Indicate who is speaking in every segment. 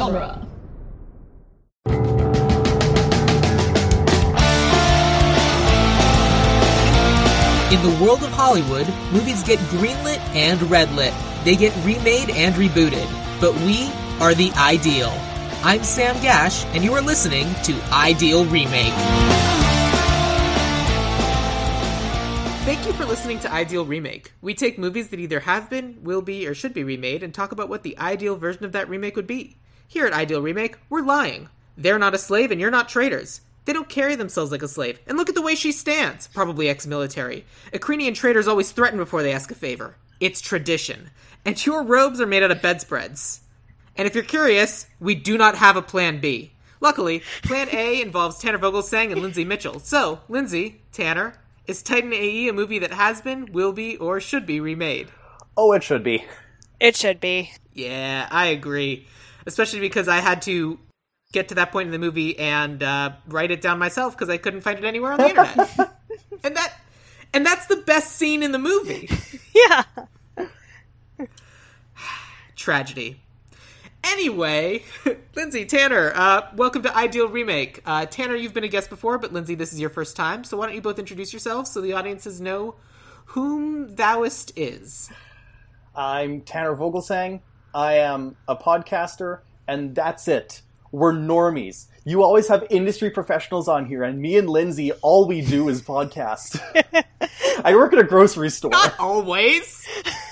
Speaker 1: genre.
Speaker 2: In the world of Hollywood, movies get greenlit and redlit. They get remade and rebooted. But we are the ideal. I'm Sam Gash, and you are listening to Ideal Remake. Thank you for listening to Ideal Remake. We take movies that either have been, will be, or should be remade and talk about what the ideal version of that remake would be. Here at Ideal Remake, we're lying. They're not a slave and you're not traitors. They don't carry themselves like a slave. And look at the way she stands. Probably ex military. Ukrainian traders always threaten before they ask a favor. It's tradition. And your robes are made out of bedspreads. And if you're curious, we do not have a plan B. Luckily, plan A involves Tanner Vogelsang and Lindsay Mitchell. So, Lindsay, Tanner, is Titan AE a movie that has been, will be, or should be remade?
Speaker 3: Oh, it should be.
Speaker 4: It should be.
Speaker 2: Yeah, I agree. Especially because I had to get to that point in the movie and uh, write it down myself because I couldn't find it anywhere on the internet. and that and that's the best scene in the movie.
Speaker 4: Yeah.
Speaker 2: Tragedy. Anyway, Lindsay, Tanner, uh, welcome to Ideal Remake. Uh, Tanner, you've been a guest before, but Lindsay, this is your first time, so why don't you both introduce yourselves so the audiences know whom thouest is?
Speaker 3: I'm Tanner Vogelsang. I am a podcaster, and that's it. We're normies. You always have industry professionals on here, and me and Lindsay, all we do is podcast. I work at a grocery store.
Speaker 2: Not always.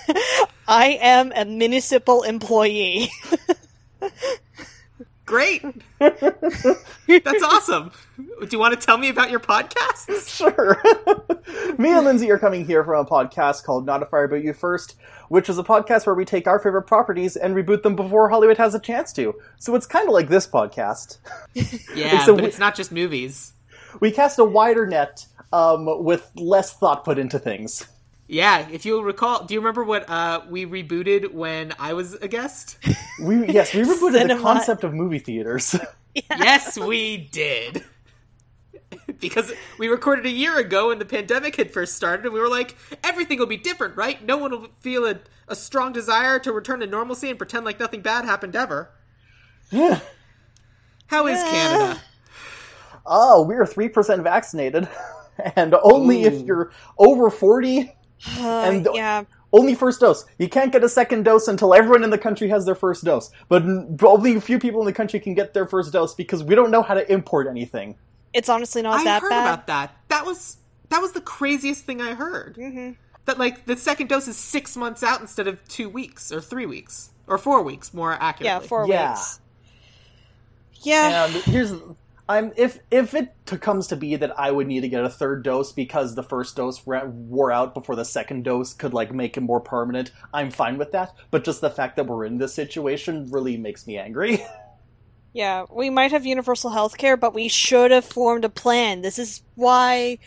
Speaker 4: I am a municipal employee.
Speaker 2: Great. That's awesome. Do you want to tell me about your podcast?
Speaker 3: Sure. Me and Lindsay are coming here from a podcast called Not a Fire But You First, which is a podcast where we take our favorite properties and reboot them before Hollywood has a chance to. So it's kind of like this podcast.
Speaker 2: Yeah,
Speaker 3: So
Speaker 2: but
Speaker 3: we-
Speaker 2: it's not just movies.
Speaker 3: We cast a wider net um, with less thought put into things.
Speaker 2: Yeah, if you'll recall, do you remember what uh, we rebooted when I was a guest?
Speaker 3: We yes, we rebooted the concept of movie theaters.
Speaker 2: yes, we did. because we recorded a year ago when the pandemic had first started, and we were like, everything will be different, right? No one will feel a, a strong desire to return to normalcy and pretend like nothing bad happened ever.
Speaker 3: Yeah.
Speaker 2: How is Canada?
Speaker 3: oh, we're three percent vaccinated, and only if you're over forty.
Speaker 4: Uh,
Speaker 3: And-
Speaker 4: yeah.
Speaker 3: Only first dose. You can't get a second dose until everyone in the country has their first dose. But n- only a few people in the country can get their first dose because we don't know how to import anything.
Speaker 4: It's honestly not
Speaker 2: I
Speaker 4: that
Speaker 2: heard
Speaker 4: bad.
Speaker 2: about that. That was that was the craziest thing I heard.
Speaker 4: hmm
Speaker 2: That like the second dose is six months out instead of two weeks or three weeks or four weeks, more accurately.
Speaker 4: Yeah, four
Speaker 3: Yeah.
Speaker 4: weeks. Yeah.
Speaker 3: And here's I'm if if it t- comes to be that I would need to get a third dose because the first dose ra- wore out before the second dose could like make it more permanent, I'm fine with that. But just the fact that we're in this situation really makes me angry.
Speaker 4: Yeah, we might have universal health care, but we should have formed a plan. This is why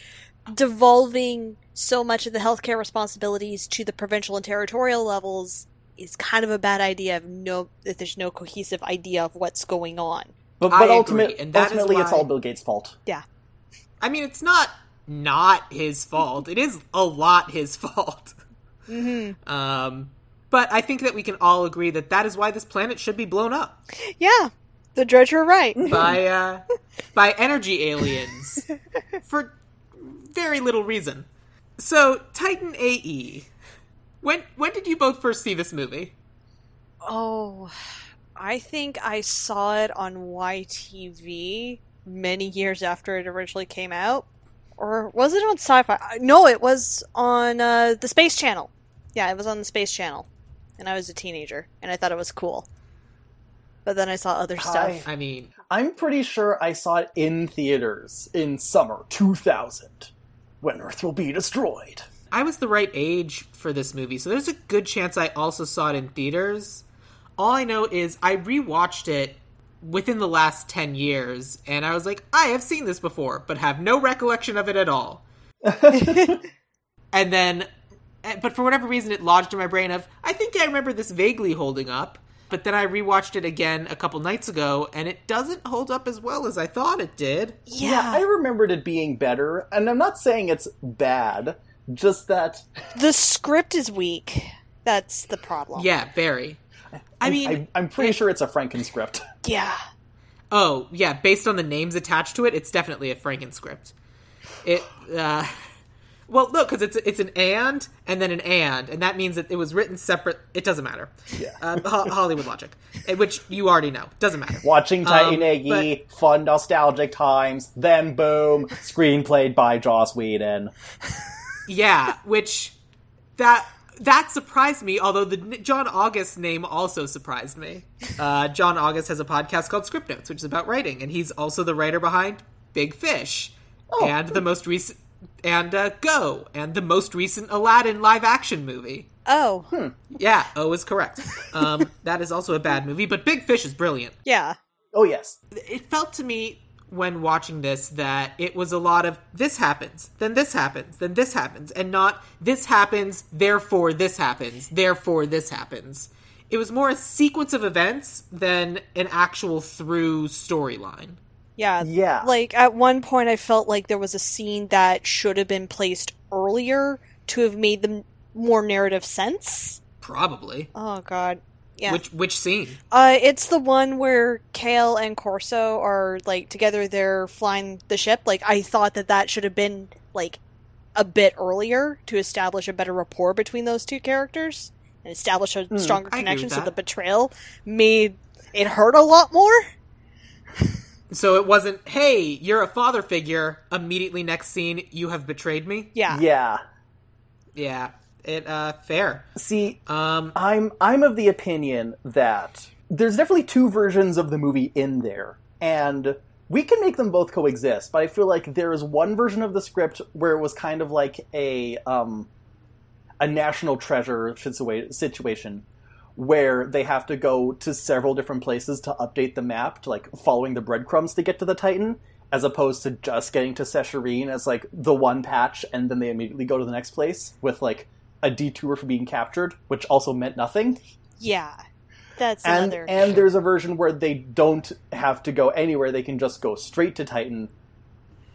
Speaker 4: devolving so much of the healthcare responsibilities to the provincial and territorial levels is kind of a bad idea if no if there's no cohesive idea of what's going on.
Speaker 3: But
Speaker 2: I
Speaker 3: but
Speaker 2: agree,
Speaker 3: ultimate,
Speaker 2: and that is
Speaker 3: ultimately, it's all Bill Gates' fault.
Speaker 4: Yeah.
Speaker 2: I mean, it's not not his fault. It is a lot his fault.
Speaker 4: Mm-hmm.
Speaker 2: Um, but I think that we can all agree that that is why this planet should be blown up
Speaker 4: Yeah. The Drej were right.
Speaker 2: by uh, by energy aliens for very little reason. So, Titan AE. When when did you both first see this movie?
Speaker 4: Oh, I think I saw it on YTV many years after it originally came out. Or was it on Sci Fi? No, it was on uh, the Space Channel. Yeah, it was on the Space Channel. And I was a teenager, and I thought it was cool. But then I saw other stuff.
Speaker 2: I mean,
Speaker 3: I'm pretty sure I saw it in theaters in summer 2000 when Earth will be destroyed.
Speaker 2: I was the right age for this movie, so there's a good chance I also saw it in theaters. All I know is I rewatched it within the last 10 years, and I was like, I have seen this before, but have no recollection of it at all. and then, eh, but for whatever reason, it lodged in my brain of, I think I remember this vaguely holding up. But then I rewatched it again a couple nights ago, and it doesn't hold up as well as I thought it did.
Speaker 4: Yeah,
Speaker 3: I remembered it being better, and I'm not saying it's bad, just that
Speaker 4: the script is weak. That's the problem.
Speaker 2: Yeah, very. I mean,
Speaker 3: I, am pretty sure it's a Franken script.
Speaker 4: Yeah.
Speaker 2: Oh yeah, based on the names attached to it, it's definitely a Franken script. It, uh, well, look, because it's it's an and and then an and, and that means that it was written separate. It doesn't matter.
Speaker 3: Yeah.
Speaker 2: Um, Ho- Hollywood logic, eh, which you already know, doesn't matter.
Speaker 3: Watching Titan
Speaker 2: Um,
Speaker 3: Egi, fun nostalgic times, then boom, screenplayed by Joss Whedon.
Speaker 2: Yeah, which that that surprised me. Although the John August name also surprised me. Uh, John August has a podcast called Script Notes, which is about writing, and he's also the writer behind Big Fish and the most recent and uh, Go and the most recent Aladdin live action movie.
Speaker 4: Oh.
Speaker 2: Yeah, O is correct. Um, that is also a bad movie, but Big Fish is brilliant.
Speaker 4: Yeah.
Speaker 3: Oh yes,
Speaker 2: It felt to me when watching this that it was a lot of this happens, then this happens, then this happens, and not this happens, therefore this happens, therefore this happens. It was more a sequence of events than an actual through storyline.
Speaker 4: Yeah.
Speaker 3: Yeah.
Speaker 4: Like at one point I felt like there was a scene that should have been placed earlier to have made them more narrative sense.
Speaker 2: Probably.
Speaker 4: Oh god. Yeah.
Speaker 2: Which which scene?
Speaker 4: Uh, it's the one where Kale and Corso are like together. They're flying the ship. Like I thought that that should have been like a bit earlier to establish a better rapport between those two characters and establish a stronger connection. So the betrayal made it hurt a lot more.
Speaker 2: So it wasn't, hey, you're a father figure. Immediately next scene, you have betrayed me.
Speaker 4: Yeah.
Speaker 3: yeah.
Speaker 2: Yeah, it uh fair.
Speaker 3: See,
Speaker 2: Um,
Speaker 3: I'm I'm of the opinion that there's definitely two versions of the movie in there, and we can make them both coexist. But I feel like there is one version of the script where it was kind of like a um, a national treasure situation where they have to go to several different places to update the map to like following the breadcrumbs to get to the Titan. As opposed to just getting to Sesharrim as like the one patch, and then they immediately go to the next place with like a detour for being captured, which also meant nothing.
Speaker 4: Yeah. That's
Speaker 3: And
Speaker 4: another.
Speaker 3: and there's a version where they don't have to go anywhere; they can just go straight to Titan,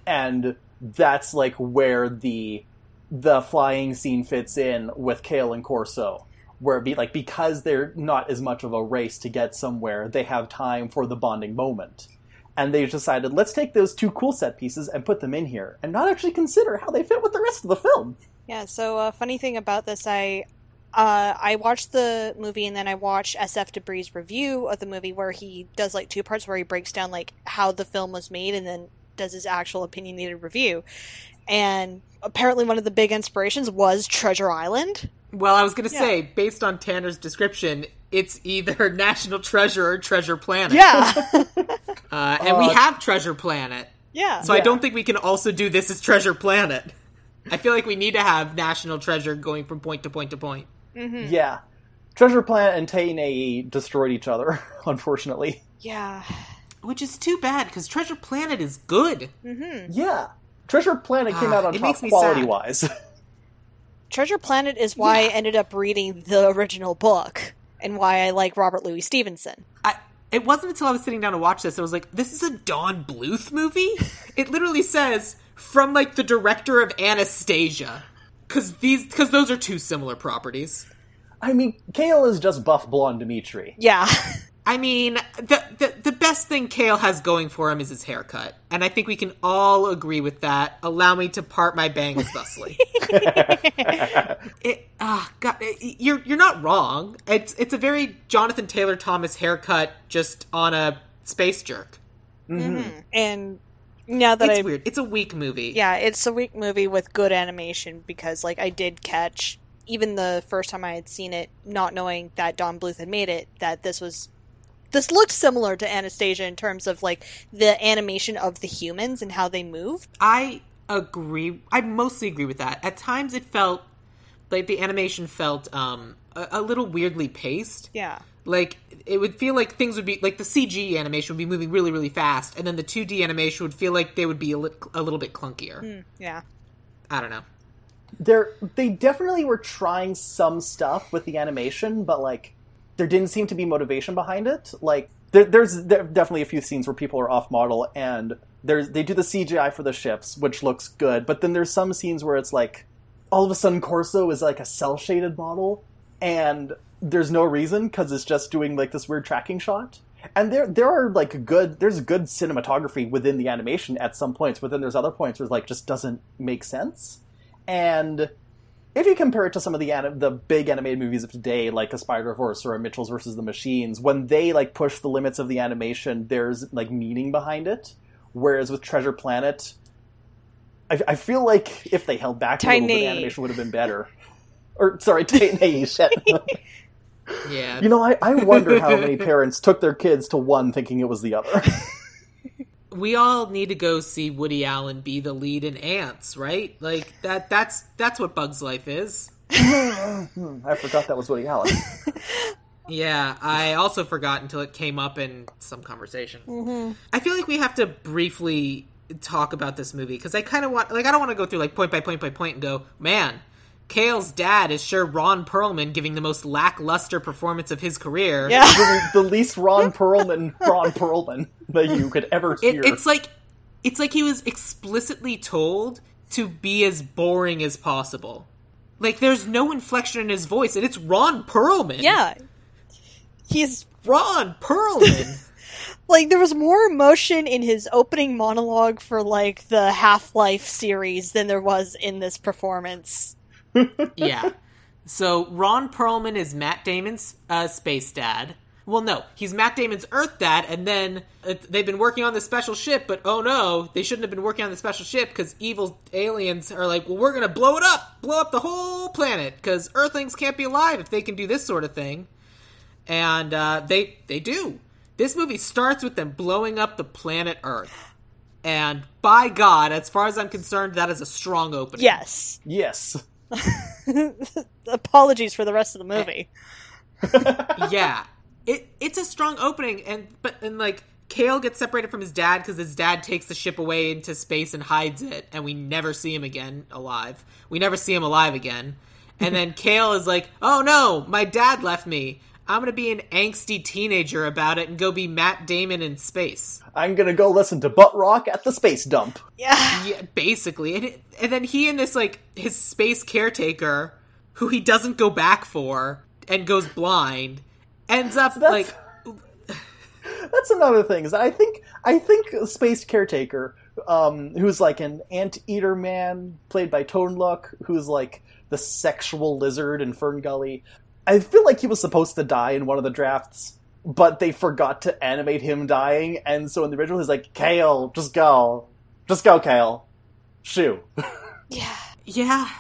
Speaker 3: and that's like where the the flying scene fits in with Kale and Corso, where it be like because they're not as much of a race to get somewhere, they have time for the bonding moment. And they decided, let's take those two cool set pieces and put them in here, and not actually consider how they fit with the rest of the film.
Speaker 4: Yeah, so uh, funny thing about this, I uh, I watched the movie and then I watched SF Debris' review of the movie where he does like two parts where he breaks down like how the film was made and then does his actual opinionated review. And apparently one of the big inspirations was Treasure Island.
Speaker 2: well, I was gonna
Speaker 4: Yeah.
Speaker 2: say, based on Tanner's description, it's either National Treasure or Treasure Planet.
Speaker 4: Yeah.
Speaker 2: Uh, and we
Speaker 3: Uh,
Speaker 2: have Treasure Planet,
Speaker 4: yeah.
Speaker 2: so I don't think we can also do this as Treasure Planet. I feel like we need to have National Treasure going from point to point to point.
Speaker 3: Yeah. Treasure Planet and Tainei destroyed each other, unfortunately.
Speaker 4: yeah.
Speaker 2: Which is too bad because Treasure Planet is good.
Speaker 3: Yeah. Treasure Planet came
Speaker 2: Ah,
Speaker 3: out on top quality
Speaker 2: sad.
Speaker 3: wise.
Speaker 4: Treasure Planet is why
Speaker 2: Yeah.
Speaker 4: I ended up reading the original book and why I like Robert Louis Stevenson.
Speaker 2: I, it wasn't until I was sitting down to watch this I was like, "This is a Don Bluth movie." it literally says from like the director of Anastasia, because these because those are two similar properties.
Speaker 3: I mean, Kale is just buff blonde Dimitri.
Speaker 4: Yeah.
Speaker 2: I mean, the, the the best thing Kale has going for him is his haircut, and I think we can all agree with that. Allow me to part my bangs thusly. it, ah, God, it- you're you're not wrong. It's it's a very Jonathan Taylor Thomas haircut, just on a space jerk.
Speaker 4: And now that
Speaker 2: It's
Speaker 4: I
Speaker 2: weird. It's a weak movie.
Speaker 4: Yeah, it's a weak movie with good animation because, like, I did catch even the first time I had seen it, not knowing that Don Bluth had made it, that this was this looked similar to Anastasia in terms of like the animation of the humans and how they move.
Speaker 2: I agree. I mostly agree with that. At times, it felt like the animation felt um a, a little weirdly paced.
Speaker 4: Yeah,
Speaker 2: Like it would feel like things would be like the CG animation would be moving really, really fast, and then the 2D animation would feel like they would be a, lit- a little bit clunkier.
Speaker 4: Hmm, yeah,
Speaker 2: I don't know.
Speaker 3: They're, they definitely were trying some stuff with the animation, but, like, there didn't seem to be motivation behind it. Like, there, there's there are definitely a few scenes where people are off model, and there's, they do the CGI for the ships, which looks good, but then there's some scenes where it's like, all of a sudden Corso is like a cell shaded model, and there's no reason because it's just doing like this weird tracking shot. And there there are like good there's good cinematography within the animation at some points, but then there's other points where it like just doesn't make sense. And if you compare it to some of the anim- the big animated movies of today, like a Spider Verse or a Mitchell's versus the Machines, when they like push the limits of the animation, there's like meaning behind it. Whereas with Treasure Planet, I, I feel like if they held back a little bit, the animation would have been better. Or sorry, tiny shit.
Speaker 2: Yeah.
Speaker 3: you know, I, I wonder how many parents took their kids to one thinking it was the other.
Speaker 2: we all need to go see Woody Allen be the lead in Ants, right? Like that that's that's what Bug's Life is.
Speaker 3: I forgot that was Woody Allen.
Speaker 2: Yeah, I also forgot until it came up in some conversation. Mm-hmm. I feel like we have to briefly talk about this movie because I kind of want, like, I don't want to go through like point by point by point and go, man, Kale's dad is sure Ron Perlman giving the most lackluster performance of his career.
Speaker 4: Yeah.
Speaker 3: the, the least Ron Perlman, Ron Perlman that you could ever hear.
Speaker 2: It, it's like, it's like he was explicitly told to be as boring as possible. Like, there's no inflection in his voice, and it's Ron Perlman.
Speaker 4: Yeah. He's
Speaker 2: Ron Perlman.
Speaker 4: like there was more emotion in his opening monologue for like the Half-Life series than there was in this performance.
Speaker 2: Yeah. So Ron Perlman is Matt Damon's uh, space dad. Well, no, he's Matt Damon's Earth dad, and then uh, they've been working on the special ship, but oh no, they shouldn't have been working on the special ship because evil aliens are like, well, we're gonna blow it up, blow up the whole planet, because Earthlings can't be alive if they can do this sort of thing, and uh, they they do. This movie starts with them blowing up the planet Earth, and by God, as far as I'm concerned, that is a strong opening.
Speaker 4: Yes.
Speaker 3: yes.
Speaker 4: Apologies for the rest of the movie.
Speaker 2: yeah, it it's a strong opening, and but and like Kale gets separated from his dad because his dad takes the ship away into space and hides it, and we never see him again alive. We never see him alive again. And then Kale is like, "Oh no, my dad left me. I'm gonna be an angsty teenager about it and go be Matt Damon in space."
Speaker 3: I'm gonna go listen to butt rock at the space dump.
Speaker 4: Yeah.
Speaker 2: Yeah, basically, and it, and then he and this like his space caretaker, who he doesn't go back for and goes blind, ends up
Speaker 3: That's-
Speaker 2: like
Speaker 3: That's another thing. Is I think I think Space Caretaker, um, who's like an anteater man played by Tone Loc, who's like the sexual lizard in Fern Gully. I feel like he was supposed to die in one of the drafts, but they forgot to animate him dying, and so in the original he's like, "Kale, just go, just go, Kale, shoo."
Speaker 4: Yeah.
Speaker 2: Yeah.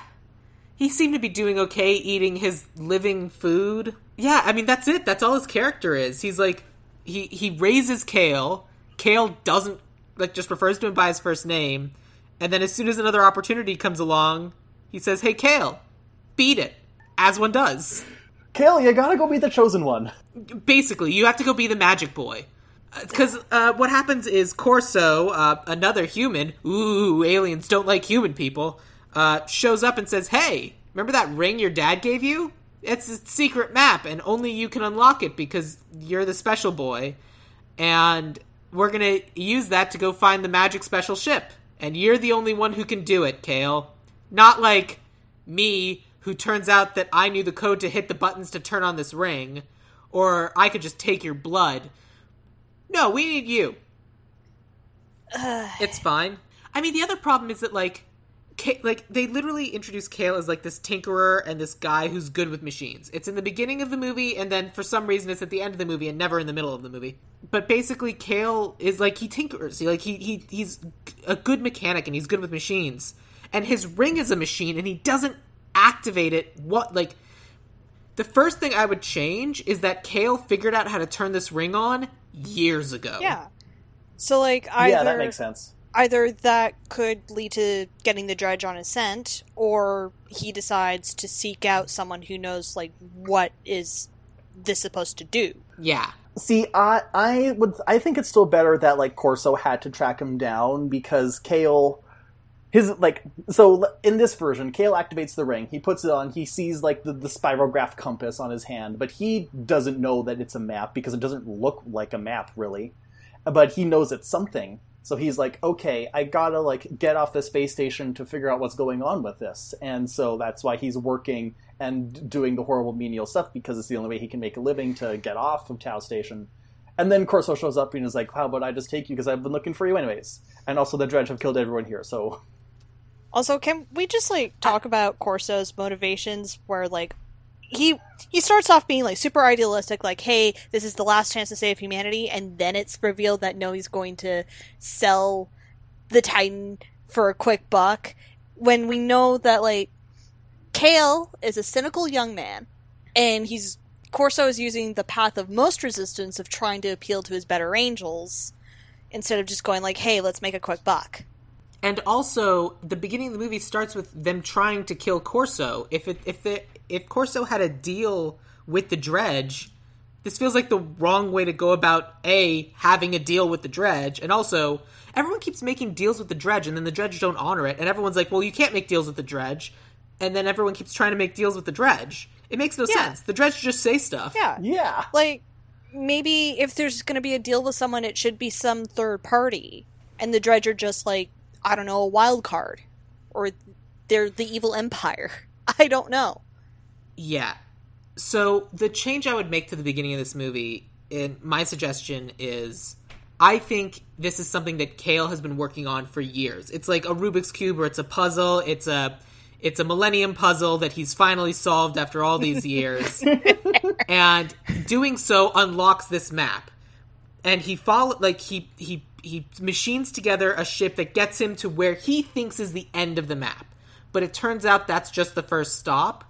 Speaker 2: He seemed to be doing okay eating his living food. Yeah, I mean that's it. That's all his character is. He's like he he raises Kale. Kale doesn't like just refers to him by his first name. And then as soon as another opportunity comes along, he says, "Hey Kale, beat it." As one does.
Speaker 3: Kale, you gotta go be the chosen one.
Speaker 2: Basically, you have to go be the magic boy. Because uh, what happens is Corso, uh, another human, ooh, aliens don't like human people, uh, shows up and says, Hey, remember that ring your dad gave you? It's a secret map, and only you can unlock it because you're the special boy. And we're to use that to go find the magic special ship. And you're the only one who can do it, Kale. Not like me, who turns out that I knew the code to hit the buttons to turn on this ring, or I could just take your blood. No, we need you. it's fine. I mean, the other problem is that like, Ka- like they literally introduce Kale as like this tinkerer and this guy who's good with machines. It's in the beginning of the movie, and then for some reason it's at the end of the movie and never in the middle of the movie. But basically, Kale is like he tinkers. He, like he he he's a good mechanic and he's good with machines. And his ring is a machine, and he doesn't activate it. What like the first thing I would change is that Kale figured out how to turn this ring on years ago.
Speaker 4: Yeah. So like either
Speaker 3: Yeah, that makes sense.
Speaker 4: either that could lead to getting the Drej on his scent, or he decides to seek out someone who knows like what is this supposed to do.
Speaker 2: Yeah.
Speaker 3: See, I I would I think it's still better that like Corso had to track him down because Kale his like so in this version Kale activates the ring, he puts it on, he sees like the, the spirograph compass on his hand, but he doesn't know that it's a map because it doesn't look like a map really. But he knows it's something. So he's like, okay, I gotta like get off the space station to figure out what's going on with this, and so that's why he's working and doing the horrible menial stuff because it's the only way he can make a living to get off of Tau Station. And then Corso shows up and is like, "How about I just take you because I've been looking for you anyways." And also, the Drej have killed everyone here, so
Speaker 4: Also, can we just like talk about Corso's motivations where like he he starts off being like super idealistic like hey this is the last chance to save humanity and then it's revealed that no he's going to sell the titan for a quick buck when we know that like kale is a cynical young man and he's corso is using the path of most resistance of trying to appeal to his better angels instead of just going like hey let's make a quick buck
Speaker 2: And also, the beginning of the movie starts with them trying to kill Corso. If it if it if Corso had a deal with the Drej, this feels like the wrong way to go about a having a deal with the Drej, and also everyone keeps making deals with the Drej, and then the Drej don't honor it, and everyone's like, "Well, you can't make deals with the Drej," and then everyone keeps trying to make deals with the Drej. It makes no
Speaker 4: Yeah.
Speaker 2: sense. The Drej just say stuff.
Speaker 4: yeah
Speaker 3: yeah.
Speaker 4: like maybe if there's going to be a deal with someone it should be some third party and the Drej are just like i don't know a wild card or they're the evil empire i don't know
Speaker 2: Yeah. So the change I would make to the beginning of this movie, and my suggestion is I think this is something that Kale has been working on for years. It's like a Rubik's cube or it's a puzzle. It's a it's a millennium puzzle that he's finally solved after all these years. and doing so unlocks this map. And he follow like he he he machines together a ship that gets him to where he thinks is the end of the map. But it turns out that's just the first stop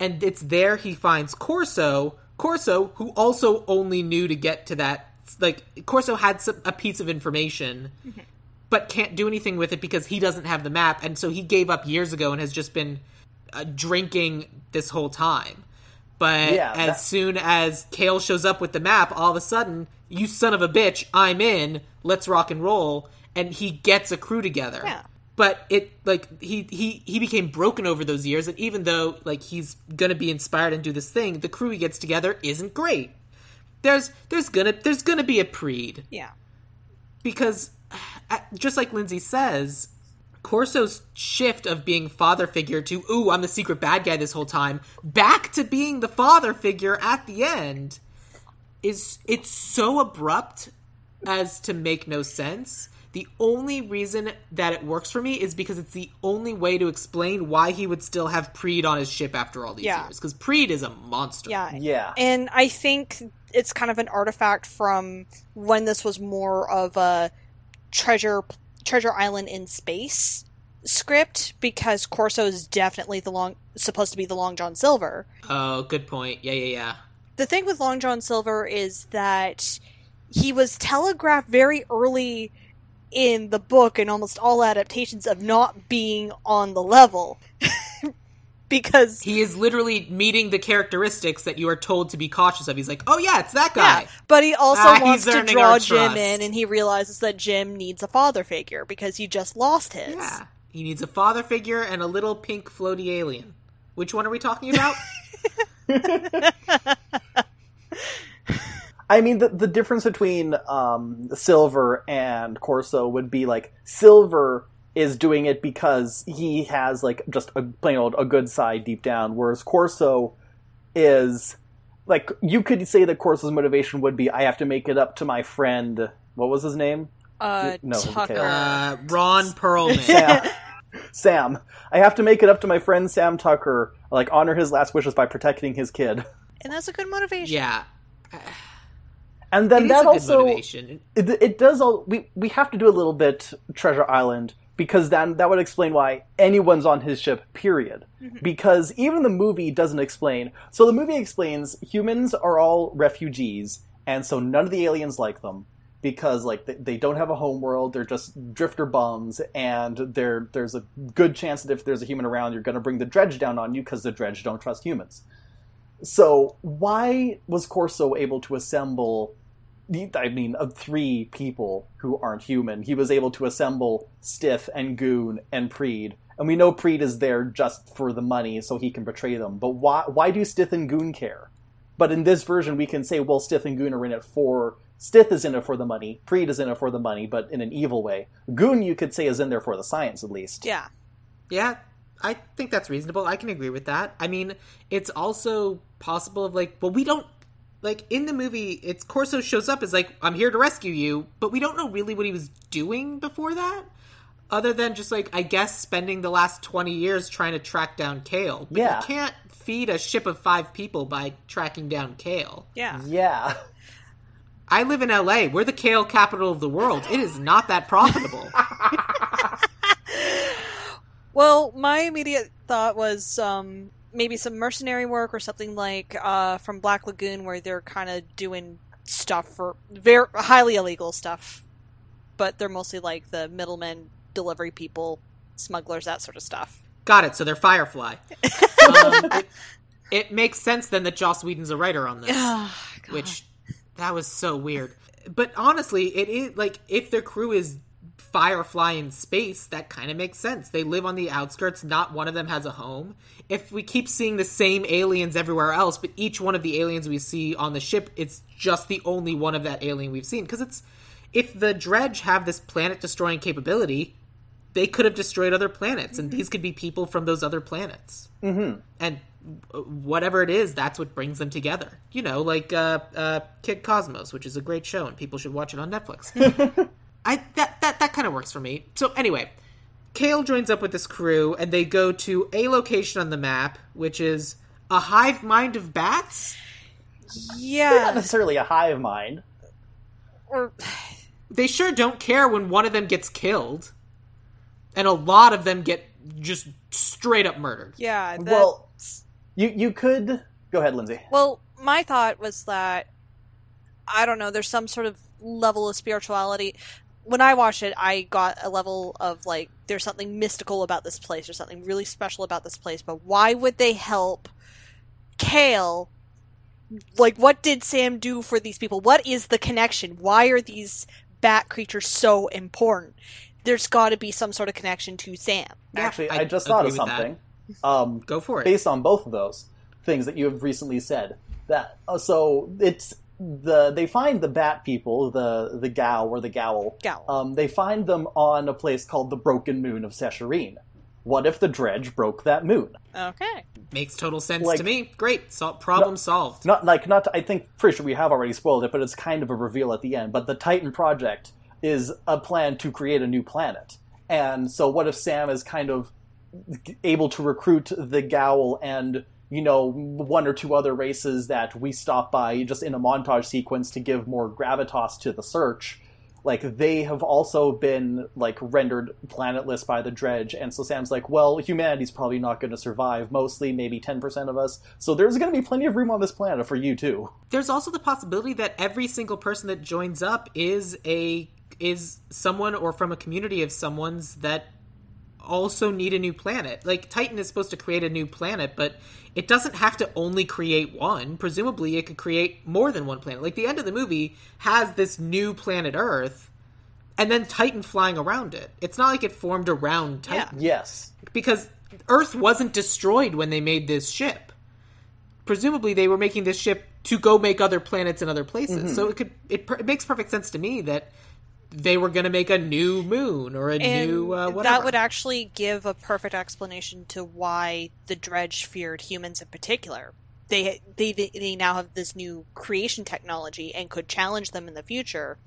Speaker 2: and it's there he finds Corso. Corso, who also only knew to get to that, like Corso had some, a piece of information, but can't do anything with it because he doesn't have the map, and so he gave up years ago and has just been uh, drinking this whole time. But
Speaker 3: Yeah,
Speaker 2: as
Speaker 3: that-
Speaker 2: soon as Kale shows up with the map, all of a sudden, you son of a bitch, I'm in. Let's rock and roll, and he gets a crew together
Speaker 4: Yeah.
Speaker 2: but it like he he he became broken over those years and even though like he's gonna be inspired and do this thing the crew he gets together isn't great there's there's gonna there's gonna be a preed
Speaker 4: yeah
Speaker 2: because just like lindsay says corso's shift of being father figure to ooh i'm the secret bad guy this whole time back to being the father figure at the end is it's so abrupt as to make no sense. The only reason that it works for me is because it's the only way to explain why he would still have Preed on his ship after all these
Speaker 4: Yeah.
Speaker 2: years. Because Preed is a monster.
Speaker 4: yeah
Speaker 3: Yeah.
Speaker 4: and i think it's kind of an artifact from when this was more of a treasure treasure island in space script because corso is definitely the long supposed to be the long john silver
Speaker 2: Oh, good point. Yeah, yeah, yeah.
Speaker 4: the thing with Long John Silver is that he was telegraphed very early in the book and almost all adaptations of not being on the level. because
Speaker 2: He is literally meeting the characteristics that you are told to be cautious of. He's like, oh yeah, it's that guy.
Speaker 4: yeah, but he also
Speaker 2: Ah,
Speaker 4: wants to draw Jim in and he realizes that Jim needs a father figure because he just lost his.
Speaker 2: Yeah. He needs a father figure and a little pink floaty alien. Which one are we talking about?
Speaker 3: I mean, the, the difference between um, Silver and Corso would be like Silver is doing it because he has like just a plain old a good side deep down, whereas Corso is like you could say that Corso's motivation would be I have to make it up to my friend. What was his name?
Speaker 4: Uh,
Speaker 3: No.
Speaker 4: Tucker.
Speaker 2: uh, Ron Perlman.
Speaker 3: Sam. Sam. I have to make it up to my friend Sam Tucker. Like honor his last wishes by protecting his kid.
Speaker 4: and that's a good motivation.
Speaker 2: Yeah.
Speaker 3: And then
Speaker 2: is
Speaker 3: that
Speaker 2: a good
Speaker 3: also
Speaker 2: motivation.
Speaker 3: it, it does all we we have to do a little bit treasure island because then that would explain why anyone's on his ship period. Mm-hmm. Because even the movie doesn't explain. So the movie explains humans are all refugees and so none of the aliens like them because like they, they don't have a home world they're just drifter bums and there there's a good chance that if there's a human around you're going to bring the Drej down on you because the Drej don't trust humans. So why was corso able to assemble I mean, of three people who aren't human, he was able to assemble Stith and Gune and Preed. And we know Preed is there just for the money so he can betray them. But why, why do Stith and Gune care? But in this version, we can say, well, Stith and Gune are in it for. Stith is in it for the money. Preed is in it for the money, but in an evil way. Gune, you could say, is in there for the science, at least.
Speaker 4: Yeah.
Speaker 2: Yeah, I think that's reasonable. I can agree with that. I mean, it's also possible of like, well, we don't like in the movie. It's Corso shows up as like, I'm here to rescue you, but we don't know really what he was doing before that, other than just like I guess spending the last twenty years trying to track down Kale. But
Speaker 3: Yeah.
Speaker 2: you can't feed a ship of five people by tracking down Kale.
Speaker 4: Yeah.
Speaker 3: Yeah.
Speaker 2: I live in LA. We're the kale capital of the world. It is not that profitable.
Speaker 4: Well, my immediate thought was um, maybe some mercenary work or something like uh, from Black Lagoon, where they're kind of doing stuff for very highly illegal stuff, but they're mostly like the middlemen, delivery people, smugglers, that sort of stuff.
Speaker 2: Got it. So they're Firefly. um, it, it makes sense then that Joss Whedon's a writer on this,
Speaker 4: God.
Speaker 2: which that was so weird. But honestly, it is like if their crew is Firefly in space, that kind of makes sense. They live on the outskirts. Not one of them has a home. If we keep seeing the same aliens everywhere else, but each one of the aliens we see on the ship, it's just the only one of that alien we've seen. Because it's if the Drej have this planet destroying capability, they could have destroyed other planets, and these could be people from those other planets. Mm-hmm. And whatever it is, that's what brings them together. You know, like uh, uh, Kid Cosmic, which is a great show, and people should watch it on Netflix. I that that that kind of works for me. So anyway, Kale joins up with this crew, and they go to a location on the map, which is a hive mind of bats.
Speaker 4: Yeah.
Speaker 3: Not necessarily a hive mind.
Speaker 4: or
Speaker 2: They sure don't care when one of them gets killed, and a lot of them get just straight up murdered.
Speaker 4: yeah. That,
Speaker 3: Well, you you could go ahead, Lindsay.
Speaker 4: Well, my thought was that I don't know. There's some sort of level of spirituality. When I watched it, I got a level of like, there's something mystical about this place. or something really special about this place. But why would they help Kale? Like, what did Sam do for these people? What is the connection? Why are these bat creatures so important? There's got to be some sort of connection to Sam.
Speaker 2: Yeah,
Speaker 3: Actually,
Speaker 2: I
Speaker 3: I, just thought of
Speaker 2: agree with that.
Speaker 3: something. Um,
Speaker 2: Go for it.
Speaker 3: based on both of those things that you have recently said. That uh, so it's the they find the bat people, the the Gao or the Gowl.
Speaker 4: Gowl.
Speaker 3: Um, they find them on a place called the Broken Moon of Sesharrim. What if the Drej broke that moon?
Speaker 4: Okay.
Speaker 2: Makes total sense
Speaker 3: Like-
Speaker 2: to me. Great, so- problem solved.
Speaker 3: Not like not. I think pretty sure we have already spoiled it, but it's kind of a reveal at the end. But the Titan project is a plan to create a new planet, and so what if Sam is kind of able to recruit the Gowl and you know one or two other races that we stop by just in a montage sequence to give more gravitas to the search. Like they have also been like rendered planetless by the Drej, and so Sam's like, well, humanity's probably not going to survive. Mostly, maybe ten percent of us. So there's going to be plenty of room on this planet for you too.
Speaker 2: There's also the possibility that every single person that joins up is a is someone or from a community of someone's that also need a new planet. Like Titan is supposed to create a new planet, but it doesn't have to only create one. Presumably it could create more than one planet. Like the end of the movie has this new planet Earth and then Titan flying around it. It's not like it formed around
Speaker 4: Yeah.
Speaker 2: Titan
Speaker 3: Yes,
Speaker 2: because Earth wasn't destroyed when they made this ship. Presumably, they were making this ship to go make other planets in other places. Mm-hmm. So it could it, it makes perfect sense to me that they were going to make a new moon or a
Speaker 4: And
Speaker 2: new uh, whatever.
Speaker 4: that would actually give a perfect explanation to why the Drej feared humans in particular. They, they they now have this new creation technology and could challenge them in the future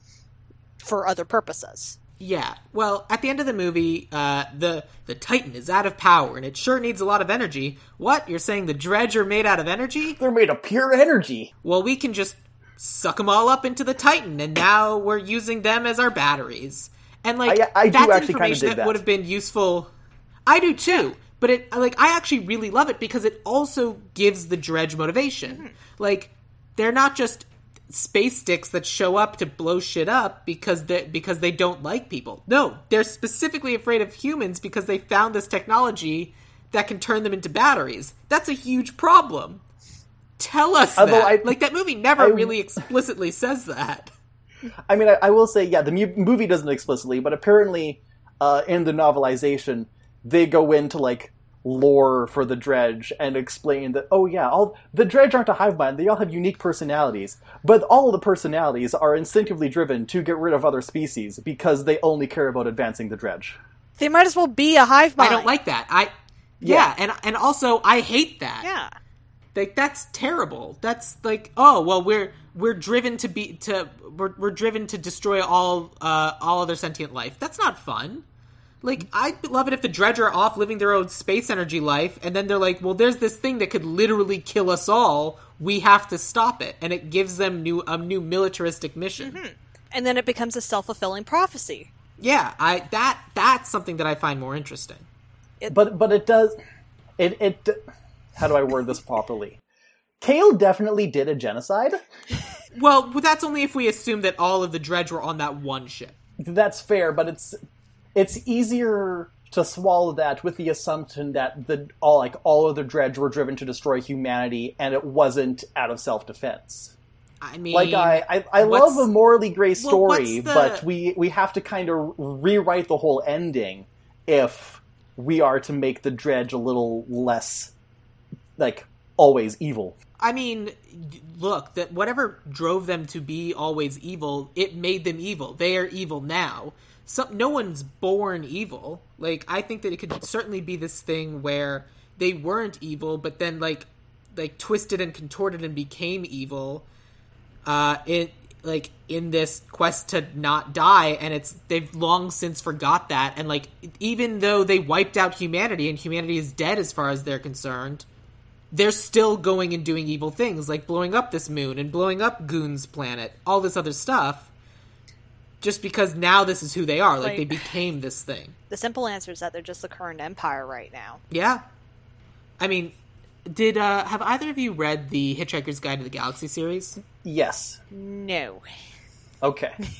Speaker 4: for other purposes.
Speaker 2: Yeah. Well, at the end of the movie, uh, the the Titan is out of power, and it sure needs a lot of energy. What? You're saying the Drej are made out of energy?
Speaker 3: they're made of pure energy.
Speaker 2: Well, we can just suck them all up into the Titan, and now we're using them as our batteries. And like
Speaker 3: I- I
Speaker 2: that's information that,
Speaker 3: that.
Speaker 2: would have been useful. I do too, but it like I actually really love it because it also gives the Drej motivation.
Speaker 3: Mm-hmm.
Speaker 2: Like they're not just space sticks that show up to blow shit up because they because they don't like people. No, they're specifically afraid of humans because they found this technology that can turn them into batteries. That's a huge problem. Tell us
Speaker 3: Although
Speaker 2: that.
Speaker 3: I-
Speaker 2: like that movie never
Speaker 3: I-
Speaker 2: really explicitly says that.
Speaker 3: I mean, I, I will say, yeah, the mu- movie doesn't explicitly, but apparently, uh, in the novelization, they go into like lore for the Drej and explain that oh yeah all the Drej aren't a hive mind they all have unique personalities but all the personalities are instinctively driven to get rid of other species because they only care about advancing the Drej
Speaker 4: They might as well be a hive mind.
Speaker 2: I don't like that. I yeah,
Speaker 3: Yeah.
Speaker 2: and and also I hate that.
Speaker 4: Yeah.
Speaker 2: Like that's terrible. That's like oh well we're we're driven to be to we're, we're driven to destroy all uh all other sentient life. That's not fun. Like I'd love it if the Drej are off living their own space energy life, and then they're like, well, there's this thing that could literally kill us all. We have to stop it, and it gives them new a new militaristic mission.
Speaker 4: And then it becomes a self fulfilling prophecy.
Speaker 2: Yeah, I that that's something that I find more interesting.
Speaker 3: but but it does it it how do i word this properly? Kale definitely did a genocide.
Speaker 2: Well, that's only if we assume that all of the Drej were on that one ship.
Speaker 3: that's fair but it's it's easier to swallow that with the assumption that the all like all of the Drej were driven to destroy humanity and it wasn't out of self-defense.
Speaker 2: I mean,
Speaker 3: like I, I, I love a morally gray story,
Speaker 2: what's the-
Speaker 3: but we we have to kind of rewrite the whole ending if we are to make the Drej a little less like always evil.
Speaker 2: I mean, look, that whatever drove them to be always evil, it made them evil. They are evil now. So no one's born evil. Like I think that it could certainly be this thing where they weren't evil, but then like like twisted and contorted and became evil. Uh, in like in this quest to not die, and it's they've long since forgot that. And like even though they wiped out humanity and humanity is dead as far as they're concerned, they're still going and doing evil things like blowing up this moon and blowing up Gune's planet, all this other stuff. Just because now this is who they are, like
Speaker 4: Right.
Speaker 2: they became this thing.
Speaker 4: The simple answer is that they're just the current empire right now.
Speaker 2: Yeah. I mean, did uh have either of you read the Hitchhiker's Guide to the Galaxy series?
Speaker 3: Yes.
Speaker 4: No.
Speaker 3: Okay.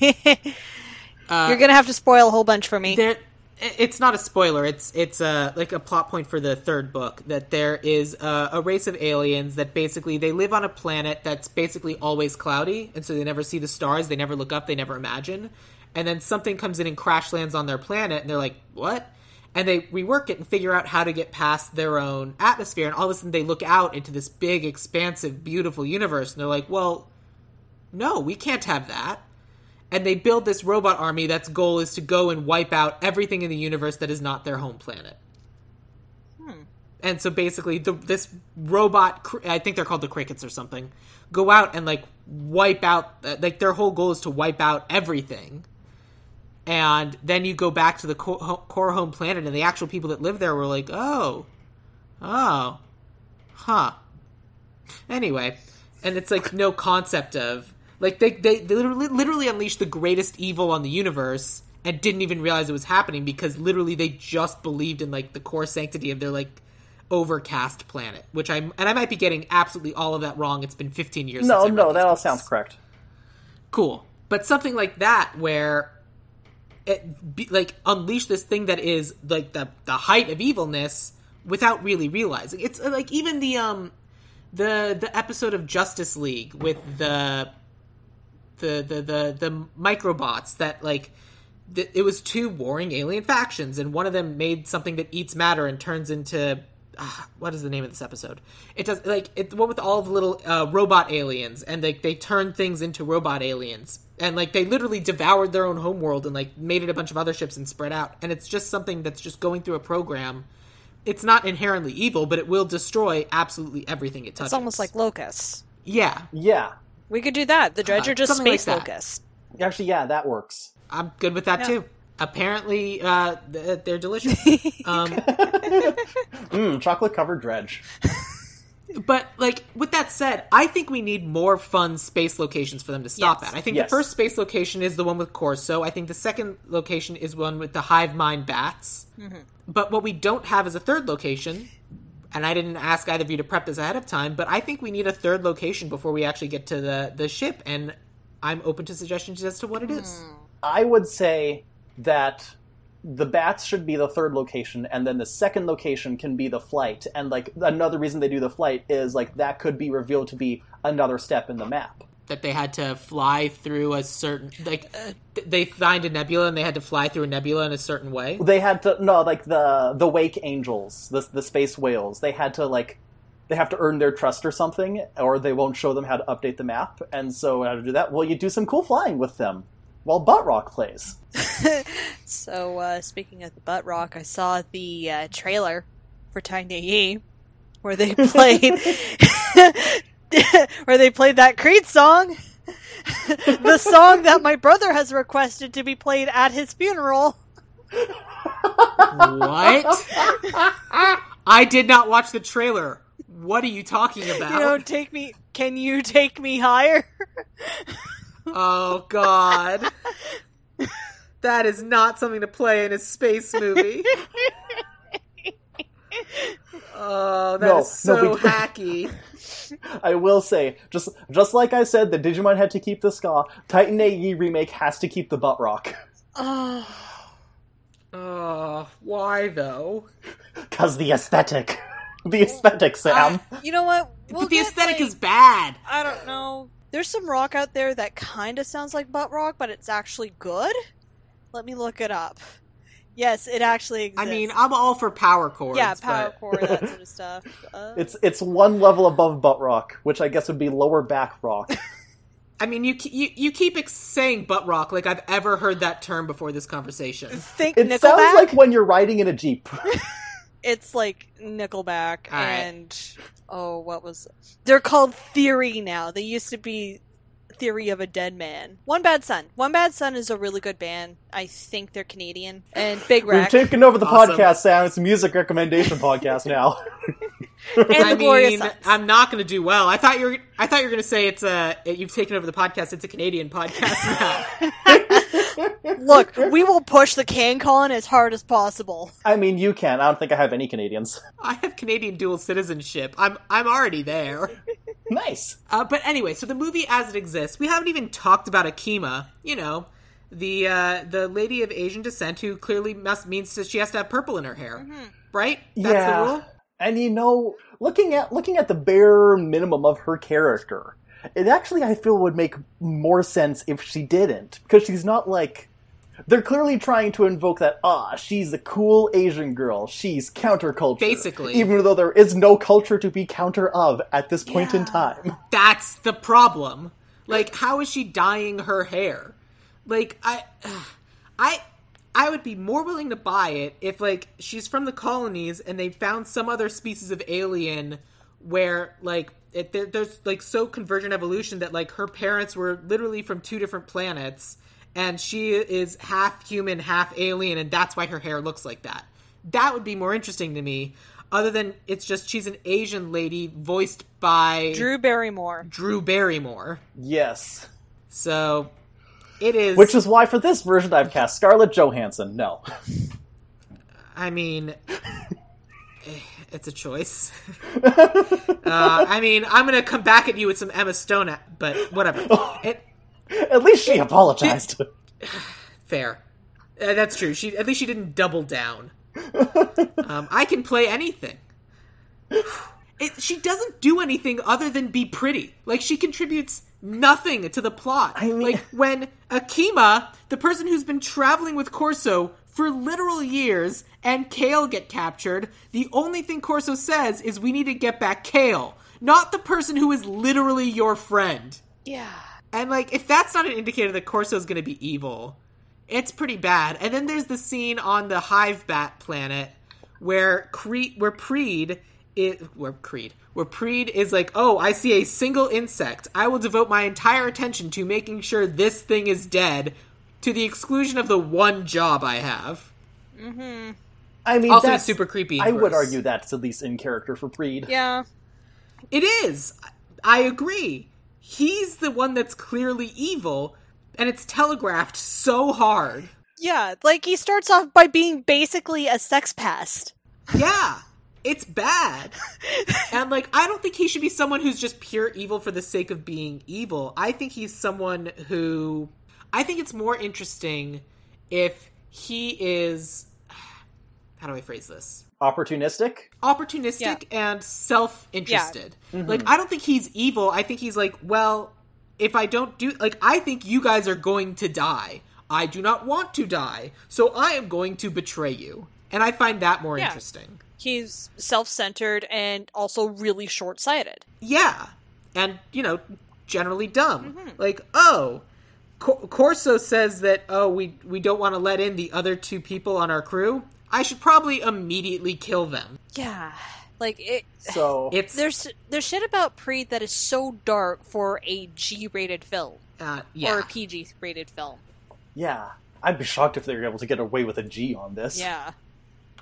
Speaker 4: You're gonna have to spoil a whole bunch for me.
Speaker 2: there it's not a spoiler. It's it's a like a plot point for the third book that there is a, a race of aliens that basically they live on a planet that's basically always cloudy and so they never see the stars they never look up they never imagine. And then something comes in and crash lands on their planet and they're like what? And they rework it and figure out how to get past their own atmosphere and all of a sudden they look out into this big expansive beautiful universe and they're like well no we can't have that and they build this robot army that's goal is to go and wipe out everything in the universe that is not their home planet. And so basically, the, this robot, I think they're called the crickets or something, go out and like wipe out, uh, like their whole goal is to wipe out everything. And then you go back to the core, core home planet, and the actual people that live there were like, oh, oh, huh. Anyway, and it's like no concept of like they they, they literally, literally unleashed the greatest evil on the universe and didn't even realize it was happening because literally they just believed in like the core sanctity of their like overcast planet, which I'm and I might be getting absolutely all of that wrong. It's been 15 years.
Speaker 3: No,
Speaker 2: since
Speaker 3: no, that all sounds correct.
Speaker 2: cool. But something like that where it be, like unleash this thing that is like the the height of evilness without really realizing. It's uh, like even the um the the episode of Justice League with the the the the, the microbots that like th- it was two warring alien factions and one of them made something that eats matter and turns into ah, what is the name of this episode? It does like it the one with all the little uh, robot aliens and like they turn things into robot aliens and like they literally devoured their own homeworld and like made it a bunch of other ships and spread out and it's just something that's just going through a program. It's not inherently evil, but it will destroy absolutely everything it touches.
Speaker 4: It's almost like locusts.
Speaker 2: yeah,
Speaker 3: Yeah.
Speaker 4: We could do that. The Drej
Speaker 2: Uh,
Speaker 4: are just
Speaker 2: something like
Speaker 4: space
Speaker 2: that.
Speaker 4: locusts.
Speaker 3: Actually, yeah, that works.
Speaker 2: I'm good with that
Speaker 4: Yeah.
Speaker 2: too. Apparently, uh, th- they're delicious. um,
Speaker 3: Mmm, chocolate covered Drej.
Speaker 2: but like with that said, I think we need more fun space locations for them to stop
Speaker 4: Yes.
Speaker 2: at. I think
Speaker 3: Yes.
Speaker 2: the first space location is the one with Corso. I think the second location is one with the hive mind bats. But what we don't have is a third location. And I didn't ask either of you to prep this ahead of time, but I think we need a third location before we actually get to the the ship. And I'm open to suggestions as to what it is. Hmm.
Speaker 3: I would say that the bats should be the third location, and then the second location can be the flight. And like another reason they do the flight is like that could be revealed to be another step in the map.
Speaker 2: That they had to fly through a certain like th- they find a nebula and they had to fly through a nebula in a certain way.
Speaker 3: They had to no, like the the Wake Angels, the the space whales. They had to like they have to earn their trust or something, or they won't show them how to update the map. And so how to do that? Well, you do some cool flying with them while Butt Rock plays.
Speaker 4: So, uh, speaking of the butt rock, I saw the uh, trailer for Tiny Yi, where they played where they played that Creed song, the song that my brother has requested to be played at his funeral.
Speaker 2: what? I did not watch the trailer. What are you talking about?
Speaker 4: You know, take me. Can you take me higher?
Speaker 2: Oh God. That is not something to play in a space movie. Oh, that is
Speaker 3: No, no,
Speaker 2: so
Speaker 3: we-
Speaker 2: hacky.
Speaker 3: I will say, just just like I said, the Digimon had to keep the ska. Titan AE remake has to keep the Butt Rock
Speaker 4: oh,
Speaker 2: Oh, why though?
Speaker 3: because the aesthetic, the aesthetic, Sam.
Speaker 4: you know what? We'll
Speaker 2: but the
Speaker 4: get,
Speaker 2: aesthetic
Speaker 4: like-
Speaker 2: is bad.
Speaker 4: I don't know. There's some rock out there that kind of sounds like butt rock, but it's actually good. Let me look it up. Yes, it actually exists.
Speaker 2: I mean, I'm all for power chords.
Speaker 4: yeah, power
Speaker 2: but-
Speaker 4: core, that sort of stuff. Uh,
Speaker 3: It's it's one level above Butt Rock, which I guess would be lower back rock.
Speaker 2: I mean, you, you you keep ex- saying butt rock like I've ever heard that term before this conversation.
Speaker 4: think
Speaker 3: It
Speaker 4: Nickelback.
Speaker 3: sounds like when you're riding in a jeep.
Speaker 4: it's like Nickelback
Speaker 2: All right.
Speaker 4: and oh, what was? They're called Theory now. They used to be Theory of a Dead Man. One Bad Son. One Bad Son is a really good band. I think they're Canadian. And Big
Speaker 3: We've taken over the
Speaker 2: Awesome.
Speaker 3: podcast, Sam. It's a music recommendation podcast now.
Speaker 4: and
Speaker 2: I
Speaker 4: the Glorious
Speaker 2: mean,
Speaker 4: Sons.
Speaker 2: I'm not going to do well. I thought you were. I thought you were going to say it's a. You've taken over the podcast. It's a Canadian podcast now.
Speaker 4: Look, we will push the CanCon as hard as possible.
Speaker 3: I mean, you can. I don't think I have any Canadians.
Speaker 2: I have Canadian dual citizenship. I'm. I'm already there.
Speaker 3: Nice.
Speaker 2: Uh, but anyway, so the movie as it exists, we haven't even talked about Akima. You know, the uh, the lady of Asian descent who clearly must means that she has to have purple in her hair, right? That's
Speaker 3: yeah.
Speaker 2: the rule.
Speaker 3: And you know, looking at looking at the bare minimum of her character, it actually I feel would make more sense if she didn't, because she's not like they're clearly trying to invoke that ah she's a cool Asian girl, she's counterculture,
Speaker 2: Basically.
Speaker 3: even though there is no culture to be counter of at this point in time.
Speaker 2: That's the problem. Like, how is she dyeing her hair? Like, I, I, I would be more willing to buy it if, like, she's from the colonies and they found some other species of alien where, like, it, there, there's like so convergent evolution that like her parents were literally from two different planets, and she is half human, half alien, and that's why her hair looks like that. That would be more interesting to me. Other than it's just she's an Asian lady voiced by
Speaker 4: Drew Barrymore.
Speaker 2: Drew Barrymore.
Speaker 3: Yes.
Speaker 2: So it is.
Speaker 3: Which is why for this version I've cast Scarlett Johansson. No.
Speaker 2: I mean, it's a choice. uh, I mean, I'm gonna come back at you with some Emma Stone, but whatever. It,
Speaker 3: At least she apologized.
Speaker 2: fair. Uh, that's true. She at least she didn't double down. Um, I can play anything. It, she doesn't do anything other than be pretty. Like she contributes nothing to the plot.
Speaker 3: I mean-
Speaker 2: like when Akima, the person who's been traveling with Corso for literal years, and Kale get captured, the only thing Corso says is we need to get back Kale, not the person who is literally your friend.
Speaker 4: Yeah.
Speaker 2: And like, if that's not an indicator that Corso is going to be evil, it's pretty bad. And then there's the scene on the Hive Bat planet where Creed, where Preed, is, where Creed, where Preed is like, oh, I see a single insect. I will devote my entire attention to making sure this thing is dead, to the exclusion of the one job I have. Mm-hmm.
Speaker 3: I mean,
Speaker 2: Also,
Speaker 3: that's
Speaker 2: super creepy. and
Speaker 3: I would argue that's at least in character for Preed.
Speaker 4: Yeah.
Speaker 2: It is. I agree. He's the one that's clearly evil, and it's telegraphed so hard.
Speaker 4: Yeah. Like he starts off by being basically a sex pest.
Speaker 2: Yeah, it's bad. and like, I don't think he should be someone who's just pure evil for the sake of being evil. I think he's someone who. I think it's more interesting if he is. How do I phrase this?
Speaker 3: Opportunistic.
Speaker 2: Opportunistic and self interested.
Speaker 3: Mm-hmm.
Speaker 2: Like, I don't think he's evil. I think he's like, well, if I don't do like I think you guys are going to die. I do not want to die, so I am going to betray you. And I find that more
Speaker 4: Yeah.
Speaker 2: interesting.
Speaker 4: He's self-centered and also really short-sighted.
Speaker 2: Yeah. And, you know, generally dumb.
Speaker 4: Mm-hmm.
Speaker 2: Like, oh, Cor- Corso says that, oh, we, we don't want to let in the other two people on our crew. I should probably immediately kill them.
Speaker 4: Yeah. Like it
Speaker 3: So
Speaker 2: It's,
Speaker 4: there's there's shit about Pre that is so dark for a G-rated film
Speaker 2: uh,
Speaker 4: or a PG-rated film.
Speaker 3: yeah, I'd be shocked if they were able to get away with a G on this.
Speaker 4: Yeah.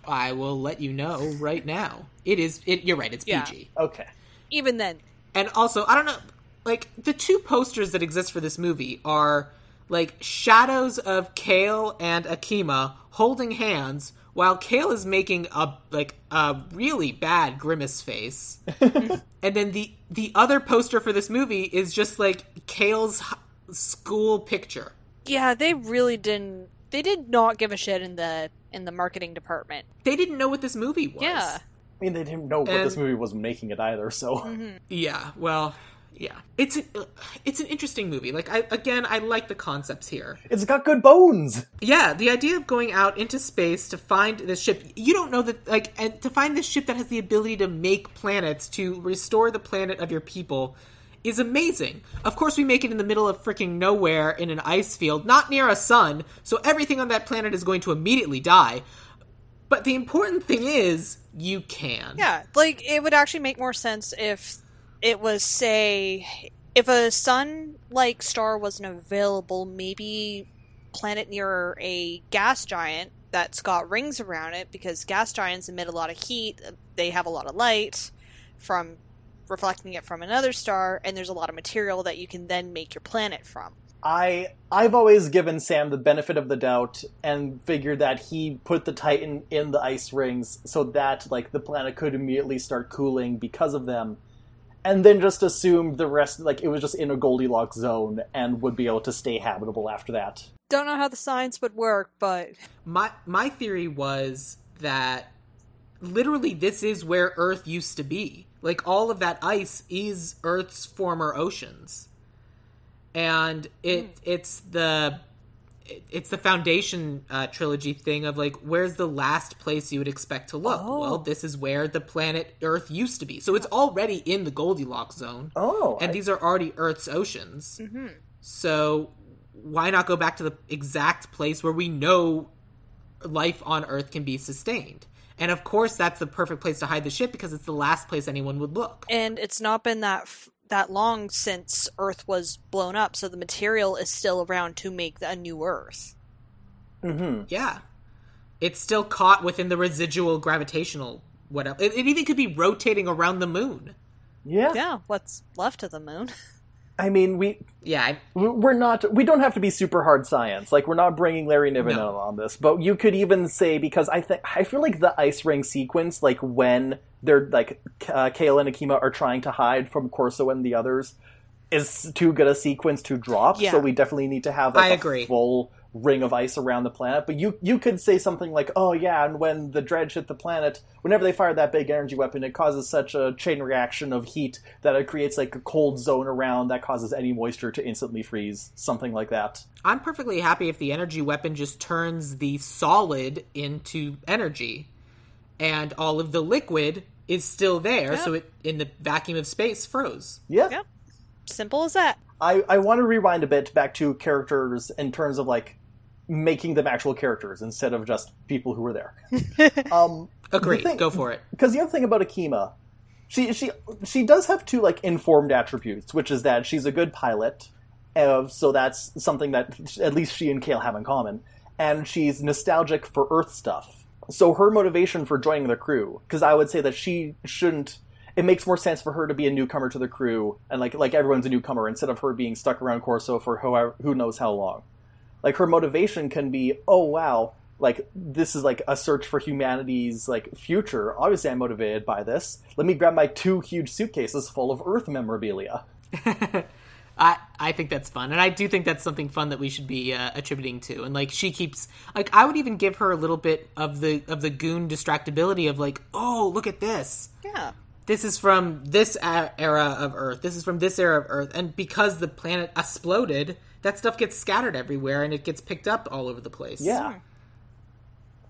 Speaker 2: I will let you know right now. It is, it, you're right, it's
Speaker 4: Yeah.
Speaker 2: PG.
Speaker 3: Okay.
Speaker 4: Even then,
Speaker 2: And also, I don't know, like the two posters that exist for this movie are like shadows of Kale and Akima holding hands while Kale is making a like a really bad grimace face. and then the the other poster for this movie is just like Kale's school picture.
Speaker 4: yeah, they really didn't. They did not give a shit in the in the marketing department.
Speaker 2: They didn't know what this movie was.
Speaker 4: Yeah.
Speaker 3: I mean, they didn't know what this movie was making it either, so mm-hmm.
Speaker 2: Yeah, well, yeah. It's a, it's an interesting movie. Like I again, I like the concepts here.
Speaker 3: it's got good bones.
Speaker 2: Yeah, the idea of going out into space to find this ship, you don't know that, like, and to find this ship that has the ability to make planets to restore the planet of your people is amazing. Of course, we make it in the middle of freaking nowhere in an ice field, not near a sun, so everything on that planet is going to immediately die. But the important thing is, you can.
Speaker 4: Yeah, like it would actually make more sense if it was say if a sun like star wasn't available, maybe planet near a gas giant that's got rings around it because gas giants emit a lot of heat, they have a lot of light from reflecting it from another star and there's a lot of material that you can then make your planet from.
Speaker 3: I I've always given Sam the benefit of the doubt and figured that he put the Titan in the ice rings so that like the planet could immediately start cooling because of them. And then just assumed the rest like it was just in a Goldilocks zone and would be able to stay habitable after that.
Speaker 4: Don't know how the science would work, but
Speaker 2: My my theory was that literally this is where Earth used to be. Like all of that ice is Earth's former oceans, and it it's the it- it's the foundation uh, trilogy thing of like where's the last place you would expect to look?
Speaker 4: Oh.
Speaker 2: well this is where the planet earth used to be. So it's already in the goldilocks zone.
Speaker 3: Oh,
Speaker 2: and
Speaker 3: I-
Speaker 2: these are already earth's oceans. So why not go back to the exact place where we know life on earth can be sustained and of course that's the perfect place to hide the ship because it's the last place anyone would look
Speaker 4: and it's not been that f- that long since Earth was blown up, so the material is still around to make a new Earth.
Speaker 3: mhm.
Speaker 2: Yeah. It's still caught within the residual gravitational whatever. It, it even could be rotating around the moon.
Speaker 3: yeah.
Speaker 4: Yeah, what's left of the moon?
Speaker 3: I mean, we
Speaker 2: Yeah,
Speaker 3: we're not we don't have to be super hard science like we're not bringing larry niven
Speaker 2: No.
Speaker 3: on this but you could even say because i think i feel like the ice ring sequence like when they're like uh, kale and akima are trying to hide from corso and the others is too good a sequence to drop
Speaker 4: Yeah.
Speaker 3: so we definitely need to have like
Speaker 2: I
Speaker 3: a
Speaker 2: agree.
Speaker 3: full ring of ice around the planet but you you could say something like oh yeah and when the Drej hit the planet whenever they fire that big energy weapon it causes such a chain reaction of heat that it creates like a cold zone around that causes any moisture to instantly freeze something like that
Speaker 2: I'm perfectly happy if the energy weapon just turns the solid into energy, and all of the liquid is still there.
Speaker 4: Yeah.
Speaker 2: So it in the vacuum of space froze.
Speaker 3: yeah,
Speaker 4: Yeah. Simple as that.
Speaker 3: I, I want to rewind a bit back to characters in terms of like making them actual characters instead of just people who were there um
Speaker 2: Agreed.
Speaker 3: thing-
Speaker 2: Go for it.
Speaker 3: because the other thing about Akima, she she she does have two like informed attributes, which is that she's a good pilot, uh, so that's something that at least she and Kale have in common, and she's nostalgic for Earth stuff. So her motivation for joining the crew, because I would say that she shouldn't. It makes more sense for her to be a newcomer to the crew, and like like everyone's a newcomer instead of her being stuck around Corso for however who knows how long. Like her motivation can be, oh wow, like this is like a search for humanity's like future. Obviously, I'm motivated by this. Let me grab my two huge suitcases full of Earth memorabilia.
Speaker 2: I I think that's fun, and I do think that's something fun that we should be uh, attributing to. And like she keeps like I would even give her a little bit of the of the Gune distractibility of like, oh look at this,
Speaker 4: Yeah.
Speaker 2: this is from this era of Earth. This is from this era of Earth, and because the planet exploded, that stuff gets scattered everywhere and it gets picked up all over the place.
Speaker 3: Yeah.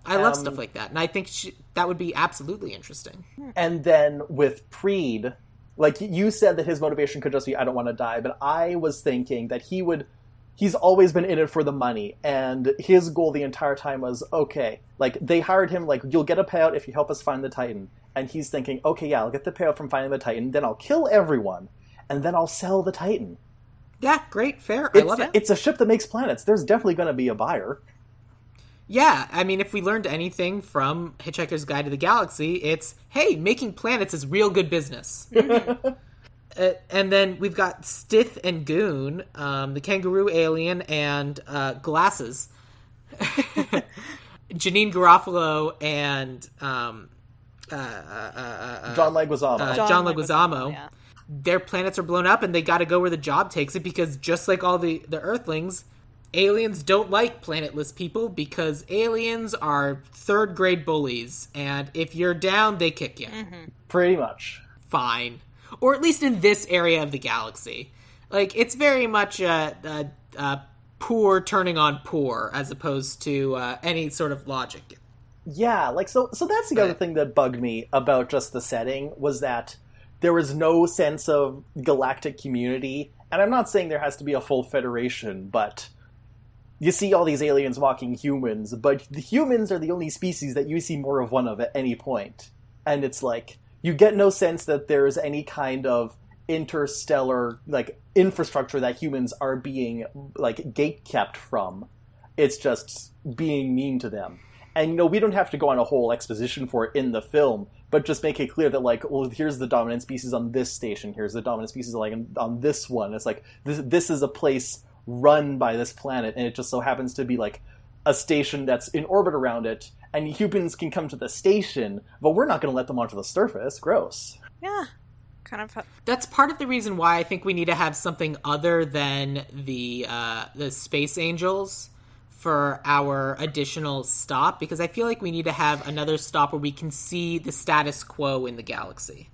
Speaker 2: I love
Speaker 3: Um,
Speaker 2: stuff like that, and I think she, that would be absolutely interesting.
Speaker 3: And then with Preed, like you said that his motivation could just be I don't want to die, but I was thinking that he would he's always been in it for the money and his goal the entire time was okay, like they hired him like you'll get a payout if you help us find the Titan. And he's thinking, "Okay, yeah, I'll get the payout from finding the Titan, then I'll kill everyone, and then I'll sell the Titan."
Speaker 2: Yeah, great, fair. I love it.
Speaker 3: it's a ship that makes planets. There's definitely going to be a buyer.
Speaker 2: Yeah, I mean, if we learned anything from Hitchhiker's Guide to the Galaxy, it's hey, making planets is real good business. Uh, and then we've got Stith and Gune, um, the kangaroo alien, and uh, Glasses. Janeane Garofalo and um, uh, uh, uh, uh,
Speaker 3: John Leguizamo.
Speaker 2: uh,
Speaker 4: John
Speaker 2: John,
Speaker 4: Leguizamo,
Speaker 2: Leguizamo.
Speaker 4: yeah.
Speaker 2: Their planets are blown up, and they got to go where the job takes it because just like all the the Earthlings, aliens don't like planetless people because aliens are third grade bullies, and if you're down, they kick you.
Speaker 3: Pretty much.
Speaker 2: Fine, or at least in this area of the galaxy, like it's very much a, a, a poor turning on poor as opposed to uh, any sort of logic.
Speaker 3: Yeah, like so so that's the other thing that bugged me about just the setting was that there was no sense of galactic community. And I'm not saying there has to be a full federation, but you see all these aliens mocking humans, but the humans are the only species that you see more of one of at any point. And it's like you get no sense that there's any kind of interstellar like infrastructure that humans are being like gate kept from. It's just being mean to them. And you know, we don't have to go on a whole exposition for it in the film, but just make it clear that like, well, here's the dominant species on this station. Here's the dominant species like on this one. It's like this this is a place run by this planet, and it just so happens to be like a station that's in orbit around it. And humans can come to the station, but we're not going to let them onto the surface. Gross.
Speaker 4: Yeah. Kind of.
Speaker 2: That's part of the reason why I think we need to have something other than the uh, the space angels for our additional stop because I feel like we need to have another stop where we can see the status quo in the galaxy.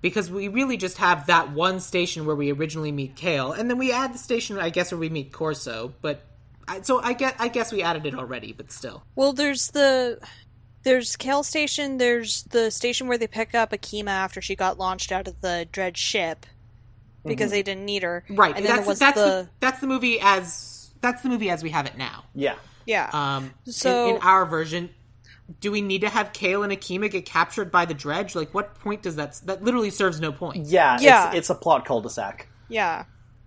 Speaker 2: Because we really just have that one station where we originally meet Kale, and then we add the station, I guess, where we meet Corso. But I, so I get, I guess we added it already, but still.
Speaker 4: Well, there's the there's Kale Station. There's the station where they pick up Akima after she got launched out of the Drej ship because mm-hmm. they didn't need her.
Speaker 2: Right.
Speaker 4: And then
Speaker 2: that's
Speaker 4: there was
Speaker 2: that's
Speaker 4: the,
Speaker 2: the, that's the movie as that's the movie as we have it now.
Speaker 3: Yeah.
Speaker 4: yeah.
Speaker 2: Um,
Speaker 4: So-
Speaker 2: in, in our version, do we need to have Kale and Akima get captured by the Drej? Like, what point does that? That literally serves no point.
Speaker 3: Yeah.
Speaker 4: Yeah.
Speaker 3: It's, it's a plot cul-de-sac.
Speaker 4: yeah.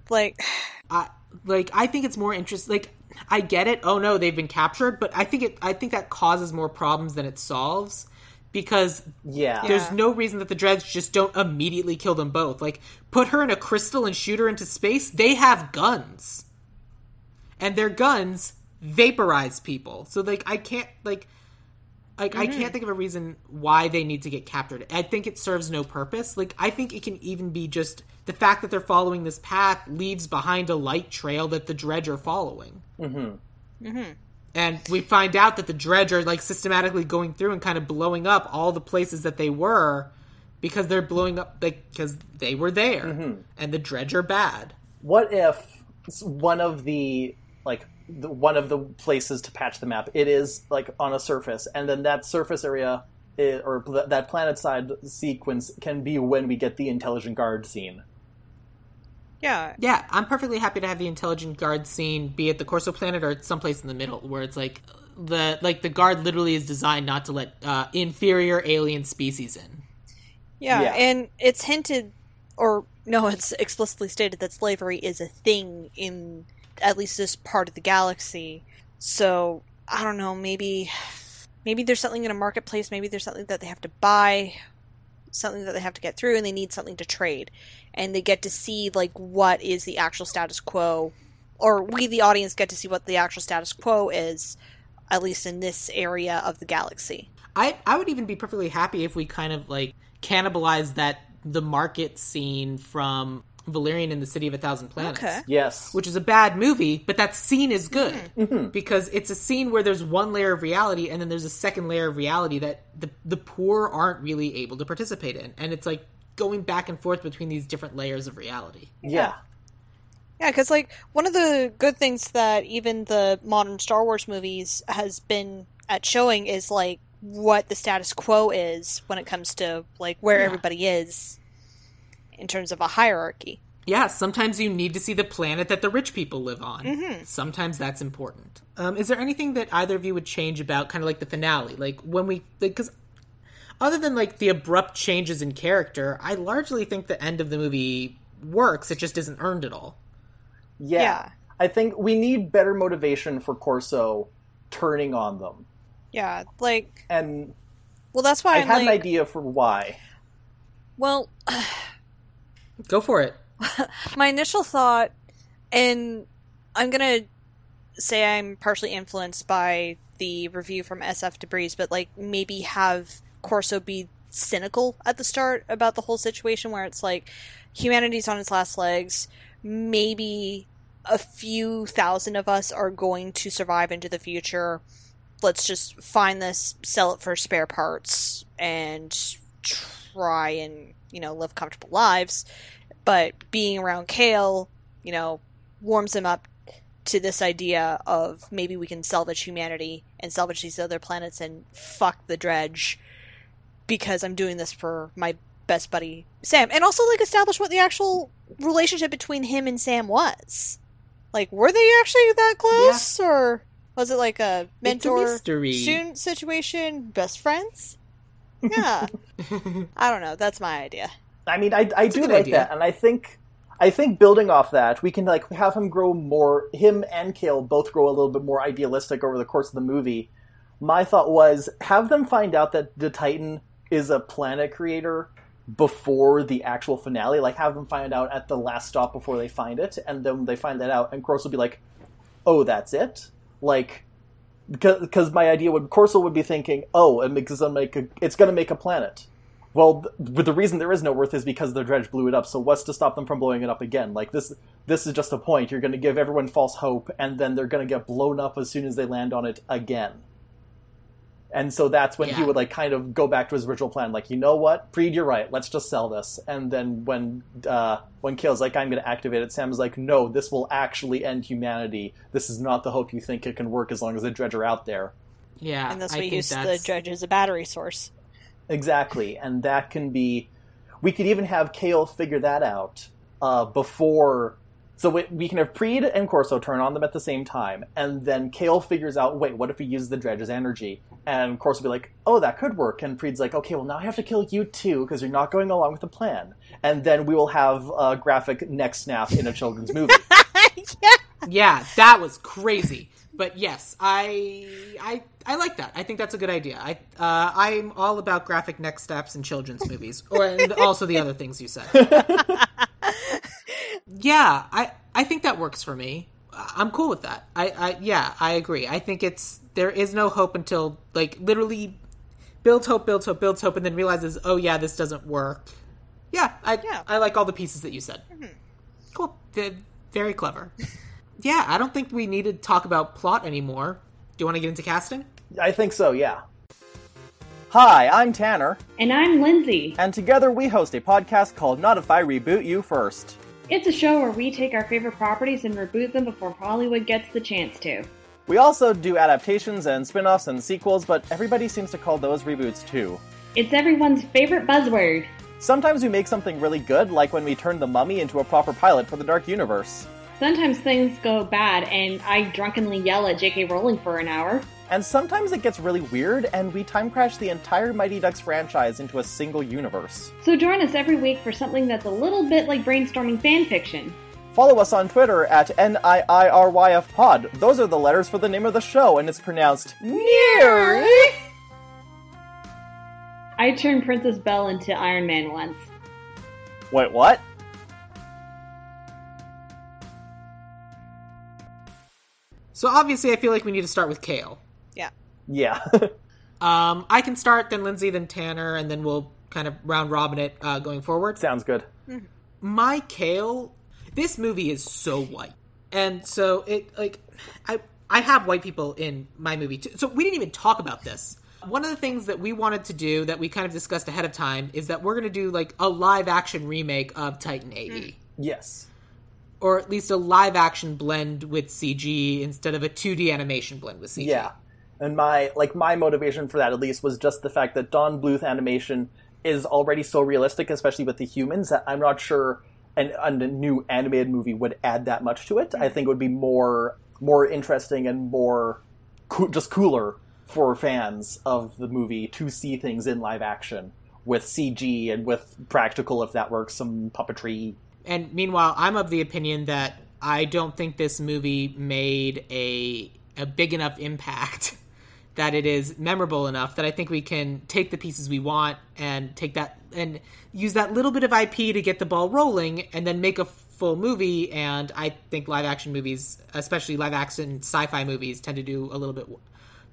Speaker 4: Like
Speaker 2: I, like, I think it's more interesting. Like, I get it. Oh no, they've been captured, but I think it. I think that causes more problems than it solves because
Speaker 3: Yeah.
Speaker 4: Yeah.
Speaker 2: there's no reason that the Drej just don't immediately kill them both. Like, put her in a crystal and shoot her into space. They have guns, and their guns vaporize people. So like, I can't like. Like I mm-hmm. can't think of a reason why they need to get captured. I think it serves no purpose. Like I think it can even be just the fact that they're following this path leaves behind a light trail that the Drej are following. Mm-hmm. mm-hmm. And we find out that the Drej are like systematically going through and kind of blowing up all the places that they were because they're blowing up like because they were there mm-hmm. and the Drej are bad.
Speaker 3: what if s- one of the like the, one of the places to patch the map it is like on a surface and then that surface area i or th- that planet side sequence can be when we get the intelligent guard scene
Speaker 4: yeah.
Speaker 2: Yeah, I'm perfectly happy to have the intelligent guard scene be at the Corso planet or someplace in the middle where it's like the like the guard literally is designed not to let uh, inferior alien species in.
Speaker 4: Yeah,
Speaker 3: Yeah.
Speaker 4: and it's hinted, or no, it's explicitly stated that slavery is a thing in at least this part of the galaxy. So I don't know, maybe, maybe there's something in a marketplace. Maybe there's something that they have to buy, something that they have to get through, and they need something to trade, and they get to see like what is the actual status quo, or we, the audience, get to see what the actual status quo is, at least in this area of the galaxy.
Speaker 2: I I would even be perfectly happy if we kind of like cannibalize that the market scene from Valerian in the City of a Thousand Planets.
Speaker 4: Okay.
Speaker 3: Yes.
Speaker 2: Which is a bad movie, but that scene is good
Speaker 3: Mm-hmm.
Speaker 2: because it's a scene where there's one layer of reality and then there's a second layer of reality that the the poor aren't really able to participate in, and it's like going back and forth between these different layers of reality.
Speaker 3: yeah.
Speaker 4: Yeah, because like one of the good things that even the modern Star Wars movies has been at showing is like what the status quo is when it comes to like where
Speaker 2: Yeah.
Speaker 4: everybody is in terms of a hierarchy.
Speaker 2: Yeah, sometimes you need to see the planet that the rich people live on.
Speaker 4: Mm-hmm.
Speaker 2: Sometimes that's important. Um, is there anything that either of you would change about kind of like the finale? Like when we, because other than like the abrupt changes in character, I largely think the end of the movie works. It just isn't earned at all.
Speaker 3: yeah.
Speaker 4: Yeah.
Speaker 3: I think we need better motivation for Corso turning on them.
Speaker 4: Yeah, like
Speaker 3: And
Speaker 4: well, that's why
Speaker 3: I
Speaker 4: I'm
Speaker 3: had an idea for why.
Speaker 4: well,
Speaker 2: Go for it.
Speaker 4: my initial thought, and I'm gonna say I'm partially influenced by the review from SF Debris, but like maybe have Corso be cynical at the start about the whole situation where it's like humanity's on its last legs, maybe a few thousand of us are going to survive into the future. Let's just find this, sell it for spare parts, and try and, you know, live comfortable lives but being around Kale, you know, warms him up to this idea of maybe we can salvage humanity and salvage these other planets and fuck the Drej because I'm doing this for my best buddy Sam and also like establish what the actual relationship between him and Sam was. Like were they actually that close or was it like a
Speaker 2: It's a
Speaker 4: mentor student situation, best friends? Yeah. I don't know, that's my idea.
Speaker 3: I mean, I, I do like
Speaker 2: idea.
Speaker 3: that, and I think I think building off that, we can like have him grow more. Him and Kale both grow a little bit more idealistic over the course of the movie. My thought was have them find out that the Titan is a planet creator before the actual finale. Like have them find out at the last stop before they find it, and then they find that out, and Corso will be like, "Oh, that's it." Like because because my idea would Corso would be thinking, "Oh, it makes gonna make a, it's going to make a planet." Well, th- but the reason there is no Earth is because the Drej blew it up. So what's to stop them from blowing it up again? Like this, this is just a point. You're going to give everyone false hope, and then they're going to get blown up as soon as they land on it again. And so that's when he would like kind of go back to his original plan. Like, you know what, Preed, you're right. Let's just sell this. And then when uh, when Kale's like, I'm going to activate it, Sam's like, No, this will actually end humanity. This is not the hope you think it can work as long as the Drej are out there.
Speaker 2: Yeah,
Speaker 4: and thus
Speaker 2: I
Speaker 4: we
Speaker 2: think
Speaker 4: use the
Speaker 2: that's-
Speaker 4: Drej as a battery source.
Speaker 3: Exactly, and that can be. We could even have Kale figure that out uh, before. So we, we can have Preed and Corso turn on them at the same time, and then Kale figures out, wait, what if we use the Drej as energy? And Corso will be like, oh, that could work. And Preed's like, okay, well now I have to kill you too because you're not going along with the plan. And then we will have a graphic neck snap in a children's movie.
Speaker 4: yeah.
Speaker 2: Yeah, that was crazy. But yes, I I I like that. I think that's a good idea. I uh, I'm all about graphic neck snaps in children's movies, or and also the other things you said. yeah, I I think that works for me. I'm cool with that. I, I yeah, I agree. I think it's there is no hope until like literally builds hope, builds hope, builds hope, and then realizes, oh yeah, this doesn't work. Yeah, I
Speaker 4: Yeah.
Speaker 2: I like all the pieces that you said. Mm-hmm. Cool, V- very clever. yeah, I don't think we need to talk about plot anymore. Do you want to get into casting?
Speaker 3: I think so, yeah. Hi, I'm Tanner,
Speaker 1: And I'm Lindsay.
Speaker 3: and together we host a podcast called Not If I Reboot You First.
Speaker 1: It's a show where we take our favorite properties and reboot them before Hollywood gets the chance to.
Speaker 3: We also do adaptations and spin offs and sequels, but everybody seems to call those reboots too.
Speaker 1: It's everyone's favorite buzzword.
Speaker 3: Sometimes we make something really good, like when we turned The Mummy into a proper pilot for the Dark Universe.
Speaker 1: Sometimes things go bad and I drunkenly yell at J.K. Rowling for an hour.
Speaker 3: And sometimes it gets really weird, and we time crash the entire Mighty Ducks franchise into a single universe.
Speaker 1: So join us every week for something that's a little bit like brainstorming fanfiction.
Speaker 3: Follow us on Twitter at NIIRYFPod. Those are the letters for the name of the show, and it's pronounced Near.
Speaker 1: I turned Princess Belle into Iron Man once.
Speaker 3: Wait, what?
Speaker 2: So obviously, I feel like we need to start with Kale.
Speaker 4: Yeah.
Speaker 3: Yeah.
Speaker 2: Um, I can start, then Lindsay, then Tanner, and then we'll kind of round robin it uh, going forward.
Speaker 3: Sounds good.
Speaker 2: my kale this movie is so white and so it like i i have white people in my movie too so we didn't even talk about this one of the things that we wanted to do that we kind of discussed ahead of time is that we're going to do like a live action remake of titan ae
Speaker 3: Yes.
Speaker 2: or at least a live action blend with cg instead of a 2d animation blend with cg
Speaker 3: Yeah. And my like my motivation for that at least was just the fact that Don Bluth animation is already so realistic, especially with the humans, that I'm not sure an, a new animated movie would add that much to it. I mm. think it would be more more interesting and more coo- just cooler for fans of the movie to see things in live action with CG and with practical, if that works, some puppetry.
Speaker 2: and meanwhile i'm of the opinion that i don't think this movie made a a big enough impact that it is memorable enough that i think we can take the pieces we want and take that and use that little bit of ip to get the ball rolling and then make a full movie. And i think live action movies especially live action sci-fi movies tend to do a little bit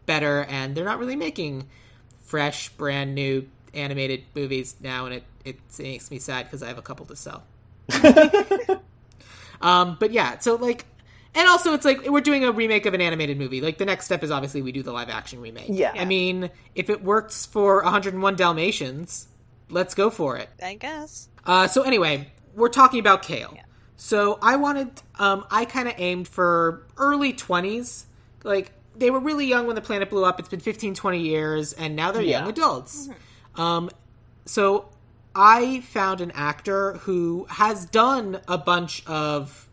Speaker 2: better. And they're not really making fresh brand new animated movies now. And it it makes me sad because i have a couple to sell. Um, but yeah, so like, and also it's like we're doing a remake of an animated movie. Like the next step is obviously we do the live action remake.
Speaker 3: Yeah.
Speaker 2: I mean, if it works for 101 Dalmatians, let's go for it.
Speaker 4: I guess.
Speaker 2: Uh, so anyway, we're talking about Kale. So I wanted, um, I kind of aimed for early 20s. Like they were really young when the planet blew up. It's been 15, 20 years, and now they're
Speaker 3: Yeah.
Speaker 2: young adults. Um, so I found an actor who has done a bunch of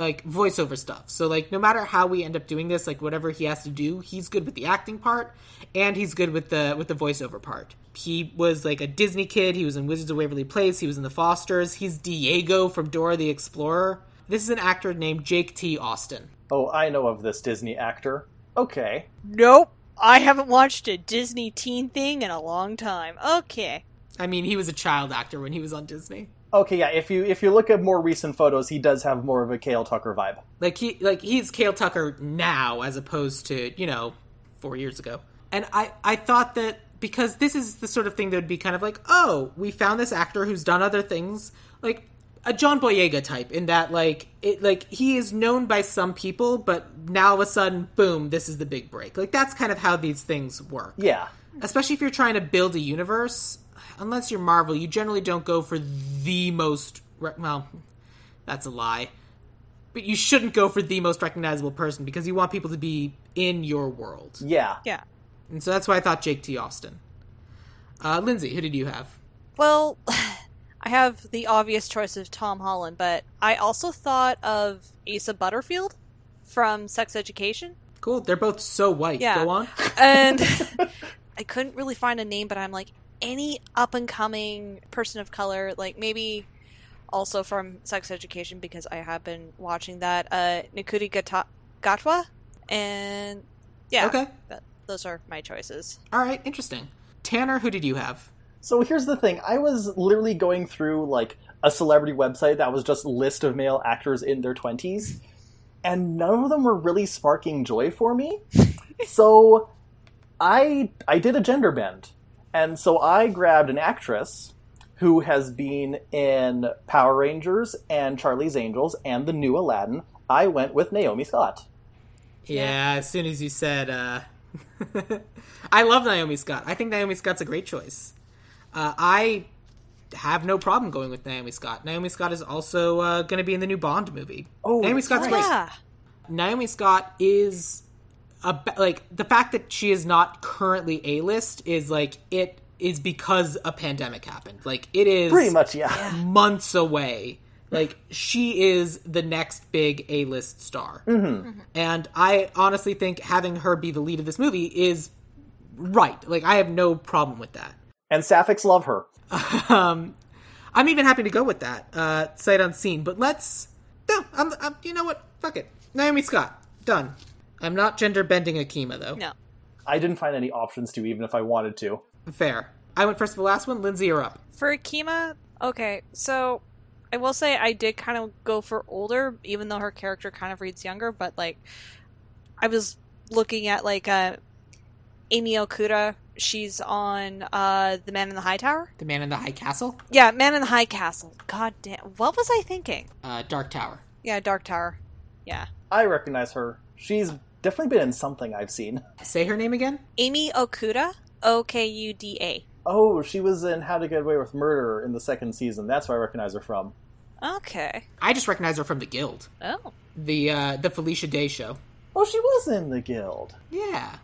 Speaker 2: like voiceover stuff. So like no matter how we end up doing this, like whatever he has to do, he's good with the acting part and he's good with the with the voiceover part. He was like a Disney kid, he was in Wizards of Waverly Place, he was in The Fosters, he's Diego from Dora the Explorer. This is an actor named Jake T. Austin.
Speaker 3: Oh, I know of this Disney actor. Okay.
Speaker 4: Nope. I haven't watched a Disney teen thing in a long time. Okay.
Speaker 2: I mean, he was a child actor when he was on Disney.
Speaker 3: Okay, yeah. If you if you look at more recent photos, he does have more of a Kale Tucker vibe.
Speaker 2: Like he like he's Kale Tucker now as opposed to, you know, 4 years ago. And I I thought that because this is the sort of thing that would be kind of like, "Oh, we found this actor who's done other things." Like a John Boyega type in that like it like he is known by some people, but now all of a sudden, boom, this is the big break. Like that's kind of how these things work
Speaker 3: Yeah.
Speaker 2: especially if you're trying to build a universe unless you're marvel you generally don't go for the most re- well that's a lie but you shouldn't go for the most recognizable person because you want people to be in your world
Speaker 3: Yeah.
Speaker 4: Yeah.
Speaker 2: and so that's why i thought jake t austin uh, lindsay who did you have
Speaker 4: Well, I have the obvious choice of Tom Holland, but I also thought of Asa Butterfield from Sex Education.
Speaker 2: cool they're both so white
Speaker 4: Yeah.
Speaker 2: go on
Speaker 4: And I couldn't really find a name, but I'm like, any up and coming person of color, like maybe also from Sex Education, because I have been watching that, uh, Ncuti Gata- Gatwa. And yeah,
Speaker 2: okay
Speaker 4: that, those are my choices.
Speaker 2: all right interesting tanner who did you have
Speaker 3: So here's the thing. I was literally going through like a celebrity website that was just list of male actors in their 20s and none of them were really sparking joy for me. so I I did a gender bend. And so I grabbed an actress who has been in Power Rangers and Charlie's Angels and the new Aladdin. I went with Naomi Scott.
Speaker 2: yeah as soon as you said uh i love naomi scott i think naomi scott's a great choice uh, I have no problem going with Naomi Scott. Naomi Scott is also uh, going to be in the new Bond movie.
Speaker 3: Oh,
Speaker 2: Naomi Scott's
Speaker 3: right.
Speaker 2: great.
Speaker 4: Yeah.
Speaker 2: Naomi Scott is a like the fact that she is not currently a list is like it is because a pandemic happened. Like it is
Speaker 3: Pretty much, yeah.
Speaker 2: months away. Like she is the next big A list star, mm-hmm. and I honestly think having her be the lead of this movie is right. Like I have no problem with that.
Speaker 3: And Sapphics love her.
Speaker 2: Um, I'm even happy to go with that uh, sight unseen. But let's no, I'm, I'm you know what? Fuck it, Naomi Scott, done. I'm not gender bending Akima though.
Speaker 4: No.
Speaker 3: I didn't find any options to, even if I wanted to.
Speaker 2: Fair. I went first for the last one. Lindsay, you're up.
Speaker 4: For Akima, okay, so I will say I did kind of go for older, even though her character kind of reads younger, but like I was looking at like uh Amy Okuda. she's on uh, The Man in the High Tower.
Speaker 2: The Man in the High Castle,
Speaker 4: Yeah, Man in the High Castle. God damn. What was I thinking?
Speaker 2: uh, Dark Tower.
Speaker 4: Yeah, Dark Tower. Yeah.
Speaker 3: I recognize her. She's definitely been in something I've seen.
Speaker 2: Say her name again.
Speaker 4: Amy Okuda. O K U D A.
Speaker 3: Oh, she was in How to Get Away with Murder in the second season. That's where I recognize her from.
Speaker 4: Okay.
Speaker 2: I just recognize her from The Guild,
Speaker 4: Oh.
Speaker 2: the uh, the Felicia Day show.
Speaker 3: Oh, she was in the Guild.
Speaker 2: Yeah,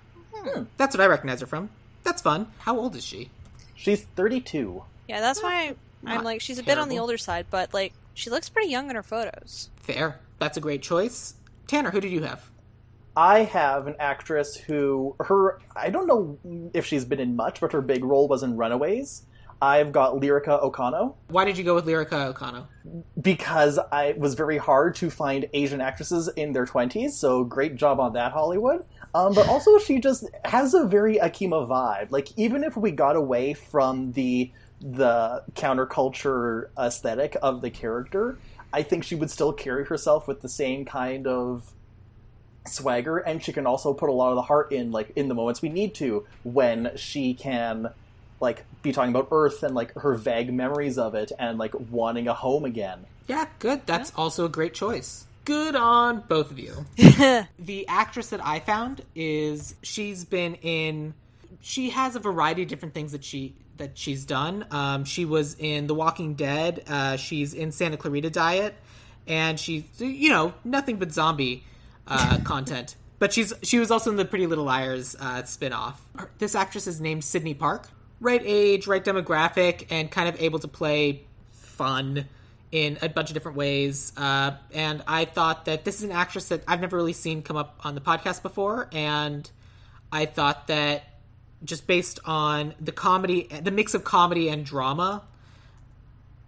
Speaker 2: that's what I recognize her from. That's fun. How old is she?
Speaker 3: She's 32.
Speaker 4: Yeah, that's why I'm
Speaker 2: Not
Speaker 4: like she's a bit on the older side, but like she looks pretty young in her photos.
Speaker 2: Fair. That's a great choice. Tanner, who did you have?
Speaker 3: I have an actress who her I don't know if she's been in much, but her big role was in Runaways. I've got Lyrica Okano
Speaker 2: Why did you go with Lyrica Okano?
Speaker 3: because I was very hard to find Asian actresses in their 20s, so great job on that Hollywood. Um, but also she just has a very Akima vibe. Like even if we got away from the the counterculture aesthetic of the character, I think she would still carry herself with the same kind of swagger and she can also put a lot of the heart in like in the moments we need to when she can like be talking about earth and like her vague memories of it and like wanting a home again
Speaker 2: Yeah, good. That's also a great choice. Good on both of you. the actress that I found is she's been in she has a variety of different things that she that she's done. Um, she was in The Walking Dead. Uh, she's in Santa Clarita Diet, and she's you know nothing but zombie uh, content. But she's she was also in the Pretty Little Liars uh, spinoff. This actress is named Sydney Park. Right age, right demographic, and kind of able to play fun in a bunch of different ways. Uh, and I thought that this is an actress that I've never really seen come up on the podcast before, and I thought that just based on the comedy, the mix of comedy and drama,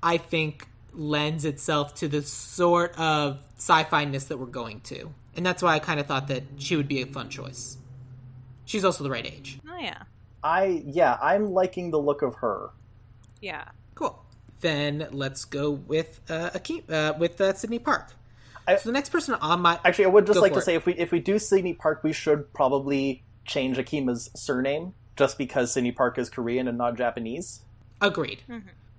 Speaker 2: I think lends itself to the sort of sci-fi ness that we're going to, and that's why I kind of thought that she would be a fun choice. She's also the right age.
Speaker 4: Oh yeah.
Speaker 3: i yeah i'm liking the look of her
Speaker 4: Yeah.
Speaker 2: Cool. Then let's go with uh, Akeem, uh with uh, Sydney Park.
Speaker 3: I-
Speaker 2: so the next person on my
Speaker 3: actually i would just like to
Speaker 2: it.
Speaker 3: say if we if we do sydney park we should probably change akima's surname just because sydney park is korean and not japanese
Speaker 2: Agreed.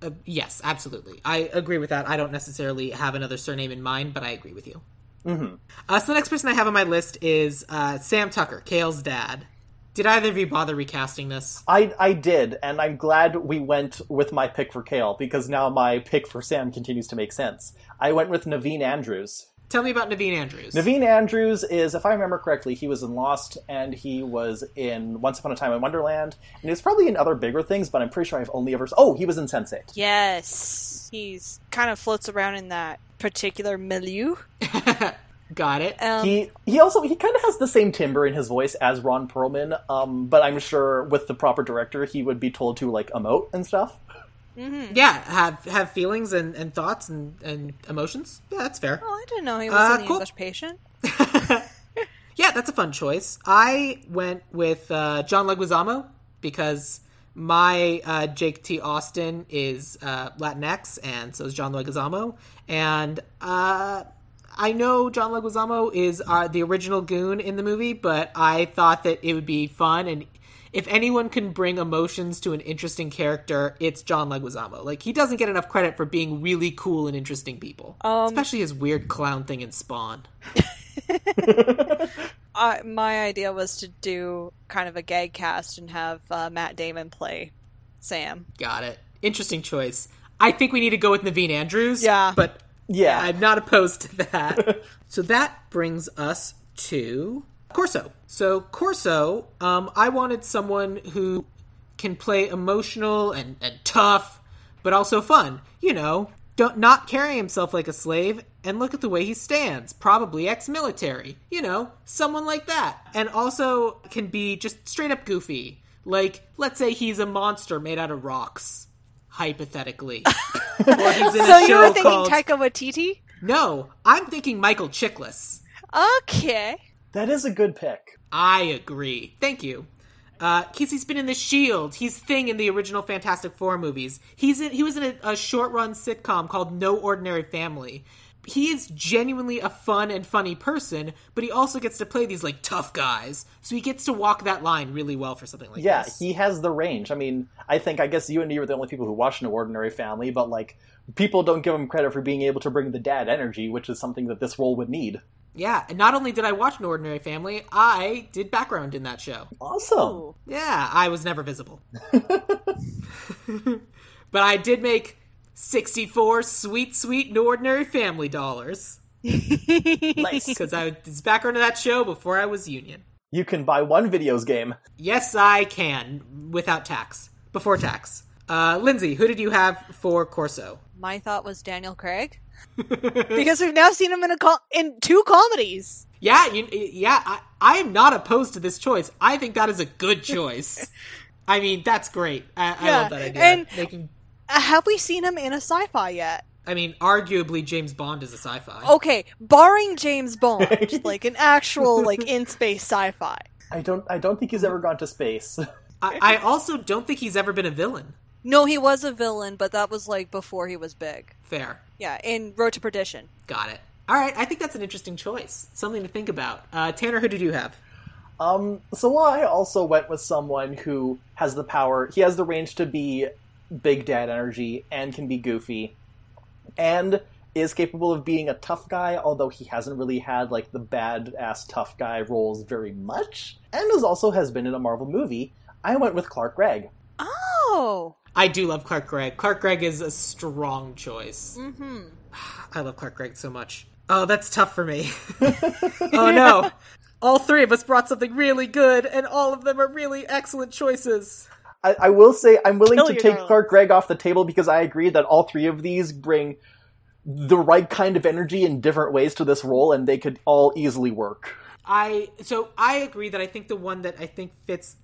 Speaker 2: Uh, yes, absolutely. I agree with that. I don't necessarily have another surname in mind, but I agree with you.
Speaker 3: Mm-hmm.
Speaker 2: Uh, so the next person I have on my list is uh, Sam Tucker, Kale's dad. Did either of you bother recasting this?
Speaker 3: I, I did, and I'm glad we went with my pick for Kale because now my pick for Sam continues to make sense. I went with Naveen Andrews.
Speaker 2: Tell me about Naveen Andrews.
Speaker 3: Naveen Andrews is, if I remember correctly, he was in Lost and he was in Once Upon a Time in Wonderland, and he was probably in other bigger things, but I'm pretty sure I've only ever. Oh, he was in Sense8.
Speaker 4: Yes. He's kind of floats around in that particular milieu.
Speaker 2: Got it.
Speaker 4: Um,
Speaker 3: He he also he kind of has the same timbre in his voice as Ron Perlman, um, but I'm sure with the proper director he would be told to like emote and stuff.
Speaker 4: mhm.
Speaker 2: Yeah, have have feelings and, and thoughts and, and emotions. Yeah, that's fair.
Speaker 4: Oh, I didn't know he was
Speaker 2: Uh,
Speaker 4: in the
Speaker 2: cool.
Speaker 4: English Patient.
Speaker 2: yeah, that's a fun choice. I went with uh, John Leguizamo because my uh, Jake T. Austin is uh, Latinx, and so is John Leguizamo. And uh, I know John Leguizamo is uh, the original Gune in the movie, but I thought that it would be fun and. If anyone can bring emotions to an interesting character, it's John Leguizamo. Like he doesn't get enough credit for being really cool and interesting people,
Speaker 4: Um,
Speaker 2: especially his weird clown thing in Spawn.
Speaker 4: I, my idea was to do kind of a gag cast and have uh, Matt Damon play Sam.
Speaker 2: Got it. Interesting choice. I think we need to go with Naveen Andrews.
Speaker 4: Yeah.
Speaker 2: But
Speaker 3: Yeah,
Speaker 2: I'm not opposed to that. so that brings us to Corso. So Corso, um, I wanted someone who can play emotional and, and tough, but also fun. You know, don't not carry himself like a slave and look at the way he stands. Probably ex-military. You know, someone like that. And also can be just straight up goofy. Like, let's say he's a monster made out of rocks. Hypothetically. or he's in
Speaker 4: So
Speaker 2: a
Speaker 4: you
Speaker 2: show
Speaker 4: were thinking
Speaker 2: called
Speaker 4: Taika Waititi?
Speaker 2: no, I'm thinking Michael Chiklis.
Speaker 4: Okay.
Speaker 3: that is a good pick.
Speaker 2: I agree. Thank you. Uh, he's, he's been in The Shield. He's Thing in the original Fantastic Four movies. He's in, he was in a, a short run sitcom called No Ordinary Family. he is genuinely a fun and funny person, but he also gets to play these like tough guys. So he gets to walk that line really well for something like
Speaker 3: yeah,
Speaker 2: this.
Speaker 3: Yeah, he has the range. I mean, I think I guess you and me were the only people who watched No ordinary family, but like people don't give him credit for being able to bring the dad energy, which is something that this role would need.
Speaker 2: Yeah, and not only did I watch An Ordinary Family, I did background in that show.
Speaker 3: Awesome.
Speaker 2: Yeah, I was never visible. but I did make 64 sweet, sweet, and ordinary family dollars.
Speaker 3: Nice.
Speaker 2: Because I was background in that show before I was union.
Speaker 3: You can buy one videos game.
Speaker 2: Yes, I can, without tax. Before tax. Uh, Lindsay, who did you have for Corso?
Speaker 4: My thought was Daniel Craig because we've now seen him in a co- in two comedies.
Speaker 2: Yeah, you, yeah, I, I am not opposed to this choice. I think that is a good choice. I mean, that's great. I, I love that idea.
Speaker 4: and-
Speaker 2: Making,
Speaker 4: Uh, Have we seen him in a sci-fi yet?
Speaker 2: I mean, arguably James Bond is a sci-fi.
Speaker 4: Okay, barring James Bond, like an actual like in space sci-fi.
Speaker 3: I don't. I don't think he's ever gone to space.
Speaker 2: I, I also don't think he's ever been a villain.
Speaker 4: No, he was a villain, but that was like before he was big.
Speaker 2: Fair.
Speaker 4: Yeah, in Road to Perdition.
Speaker 2: Got it. All right, I think that's an interesting choice. Something to think about. Uh, Tanner, who did you have?
Speaker 3: Um, so I also went with someone who has the power. He has the range to be big dad energy and can be goofy, and is capable of being a tough guy. Although he hasn't really had like the bad ass tough guy roles very much, and is also has been in a Marvel movie. I went with Clark Gregg.
Speaker 4: Oh,
Speaker 2: I do love Clark Gregg. Clark Gregg is a strong choice.
Speaker 4: mm-hmm.
Speaker 2: I love Clark Gregg so much. Oh, that's tough for me. oh no. All three of us brought something really good, and all of them are really excellent choices.
Speaker 3: I, I will say I'm willing
Speaker 4: Kill
Speaker 3: to take
Speaker 4: darlings.
Speaker 3: Clark Gregg off the table because I agree that all three of these bring the right kind of energy in different ways to this role, and they could all easily work.
Speaker 2: I so I agree that I think the one that I think fits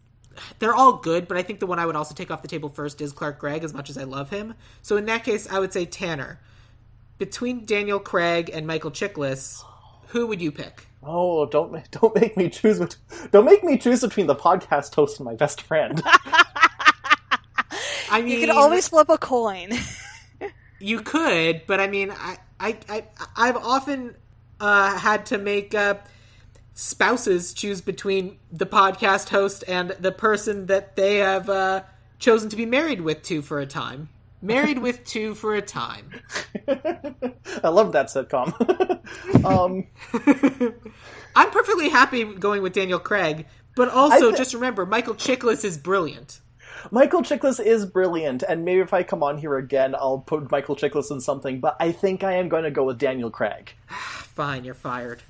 Speaker 2: they're all good, but I think the one I would also take off the table first is Clark Gregg as much as I love him. So in that case I would say Tanner. Between Daniel Craig and Michael Chiklis, who would you pick?
Speaker 3: Oh, don't don't make me choose. Don't make me choose between the podcast host and my best friend.
Speaker 2: I mean
Speaker 4: You could always flip a coin.
Speaker 2: You could, but I mean, I, I, I I've often uh, had to make uh, spouses choose between the podcast host and the person that they have uh, chosen to be married with to for a time. Married with two for a time.
Speaker 3: I love that sitcom. um,
Speaker 2: I'm perfectly happy going with Daniel Craig, but also
Speaker 3: I thi-
Speaker 2: just remember Michael Chiklis is brilliant.
Speaker 3: Michael Chiklis is brilliant, and maybe if I come on here again, I'll put Michael Chiklis in something. But I think I am going to go with Daniel Craig.
Speaker 2: Fine, you're fired.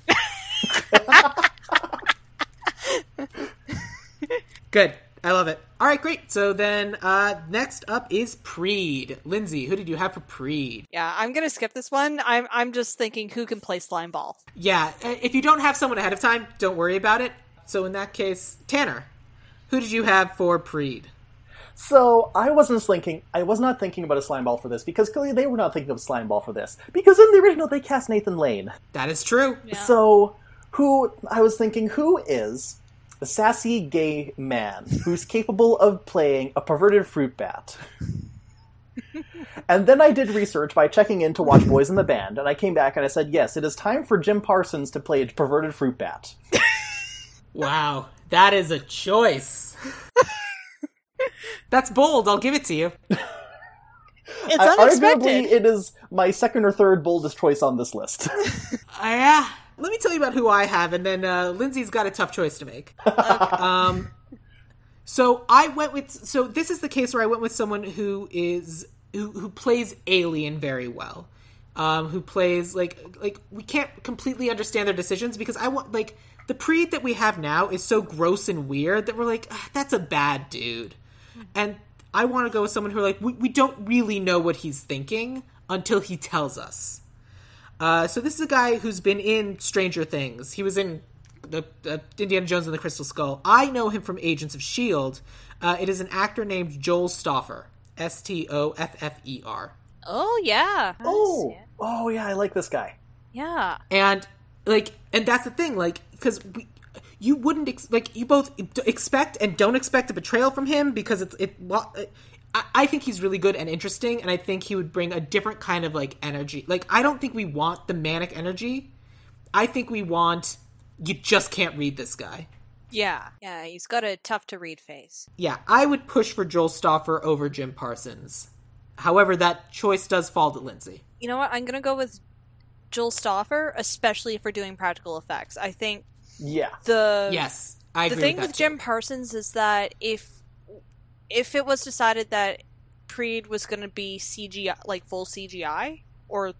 Speaker 2: Good. I love it. All right, great. So then, uh, next up is Preed. Lindsay, who did you have for Preed?
Speaker 4: yeah, I'm gonna skip this one. I'm I'm just thinking who can play slime ball.
Speaker 2: Yeah, uh, if you don't have someone ahead of time, don't worry about it. So in that case, Tanner, who did you have for Preed?
Speaker 3: So I wasn't thinking. I was not thinking about a slime ball for this because clearly they were not thinking of slime ball for this because in the original they cast Nathan Lane.
Speaker 2: That is true.
Speaker 3: So who I was thinking who is a sassy gay man who's capable of playing a perverted fruit bat. and then I did research by checking in to watch Boys in the Band, and I came back and I said, yes, it is time for Jim Parsons to play a perverted fruit bat.
Speaker 2: Wow, that is a choice. That's bold. I'll give it to you.
Speaker 4: It's
Speaker 3: I-
Speaker 4: unexpected.
Speaker 3: Arguably, it is my second or third boldest choice on this list.
Speaker 2: Uh, yeah. Let me tell you about who I have, and then uh, Lindsay's got a tough choice to make. um, so I went with. So this is the case where I went with someone who is who who plays Alien very well. Um, who plays like like we can't completely understand their decisions because I want like the Preed that we have now is so gross and weird that we're like "Ah, that's a bad dude, and I want to go with someone who like we, we don't really know what he's thinking until he tells us. Uh, so this is a guy who's been in Stranger Things. He was in the uh, Indiana Jones and the Crystal Skull. I know him from Agents of Shield. Uh, it is an actor named Joel Stoffer. S T O F F E R.
Speaker 4: oh yeah.
Speaker 3: oh, oh yeah, I like this guy.
Speaker 4: Yeah.
Speaker 2: and like and that's the thing like because we you wouldn't ex- like you both expect and don't expect a betrayal from him because it's it well, I, I think he's really good and interesting, and I think he would bring a different kind of like energy. Like I don't think we want the manic energy. I think we want you just can't read this guy.
Speaker 4: Yeah, yeah, he's got a tough to read face.
Speaker 2: Yeah, I would push for Joel Stoffer over Jim Parsons. However, that choice does fall to Lindsay.
Speaker 4: You know what? I'm gonna go with Joel Stoffer, especially if we're doing practical effects. I think
Speaker 3: Yeah.
Speaker 4: the
Speaker 2: Yes, I agree.
Speaker 4: the
Speaker 2: agree
Speaker 4: thing
Speaker 2: with,
Speaker 4: with Jim. Parsons is that if if it was decided that Preed was going to be CGI, like full CGI, or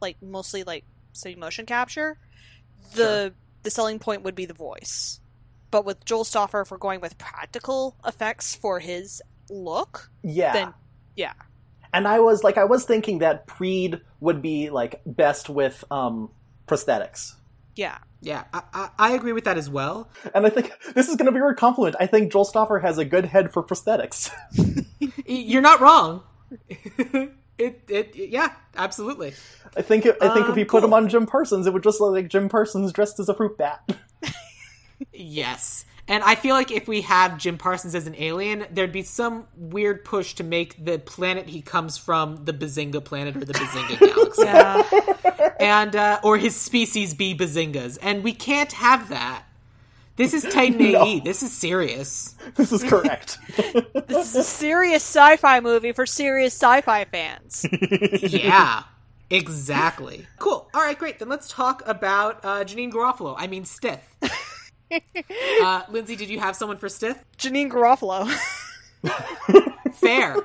Speaker 4: like mostly like say motion capture, the the selling point would be the voice. But with Joel Stoffer, if we're going with practical effects for his look,
Speaker 3: Yeah.
Speaker 4: then yeah,
Speaker 3: and I was like, I was thinking that Preed would be like best with um, prosthetics.
Speaker 4: yeah,
Speaker 2: Yeah, I, I, I agree with that as well.
Speaker 3: And I think this is going to be a compliment. I think Joel Stoffer has a good head for prosthetics.
Speaker 2: You're not wrong. it, it, yeah, absolutely.
Speaker 3: I think I think
Speaker 2: Um,
Speaker 3: if you put
Speaker 2: cool.
Speaker 3: him on Jim Parsons, it would just look like Jim Parsons dressed as a fruit bat.
Speaker 2: Yes. And I feel like if we have Jim Parsons as an alien, there'd be some weird push to make the planet he comes from the Bazinga planet or the Bazinga galaxy.
Speaker 4: yeah.
Speaker 2: and uh, or his species be Bazingas. And we can't have that. This is Titan AE. This is serious.
Speaker 3: this is correct.
Speaker 4: this is a serious sci-fi movie for serious sci-fi fans.
Speaker 2: Yeah. Exactly. Cool. All right, great. Then let's talk about uh, Janeane Garofalo. I mean, Stith. Uh, Lindsay, did you have someone for Stith?
Speaker 4: Janeane Garofalo.
Speaker 2: Fair.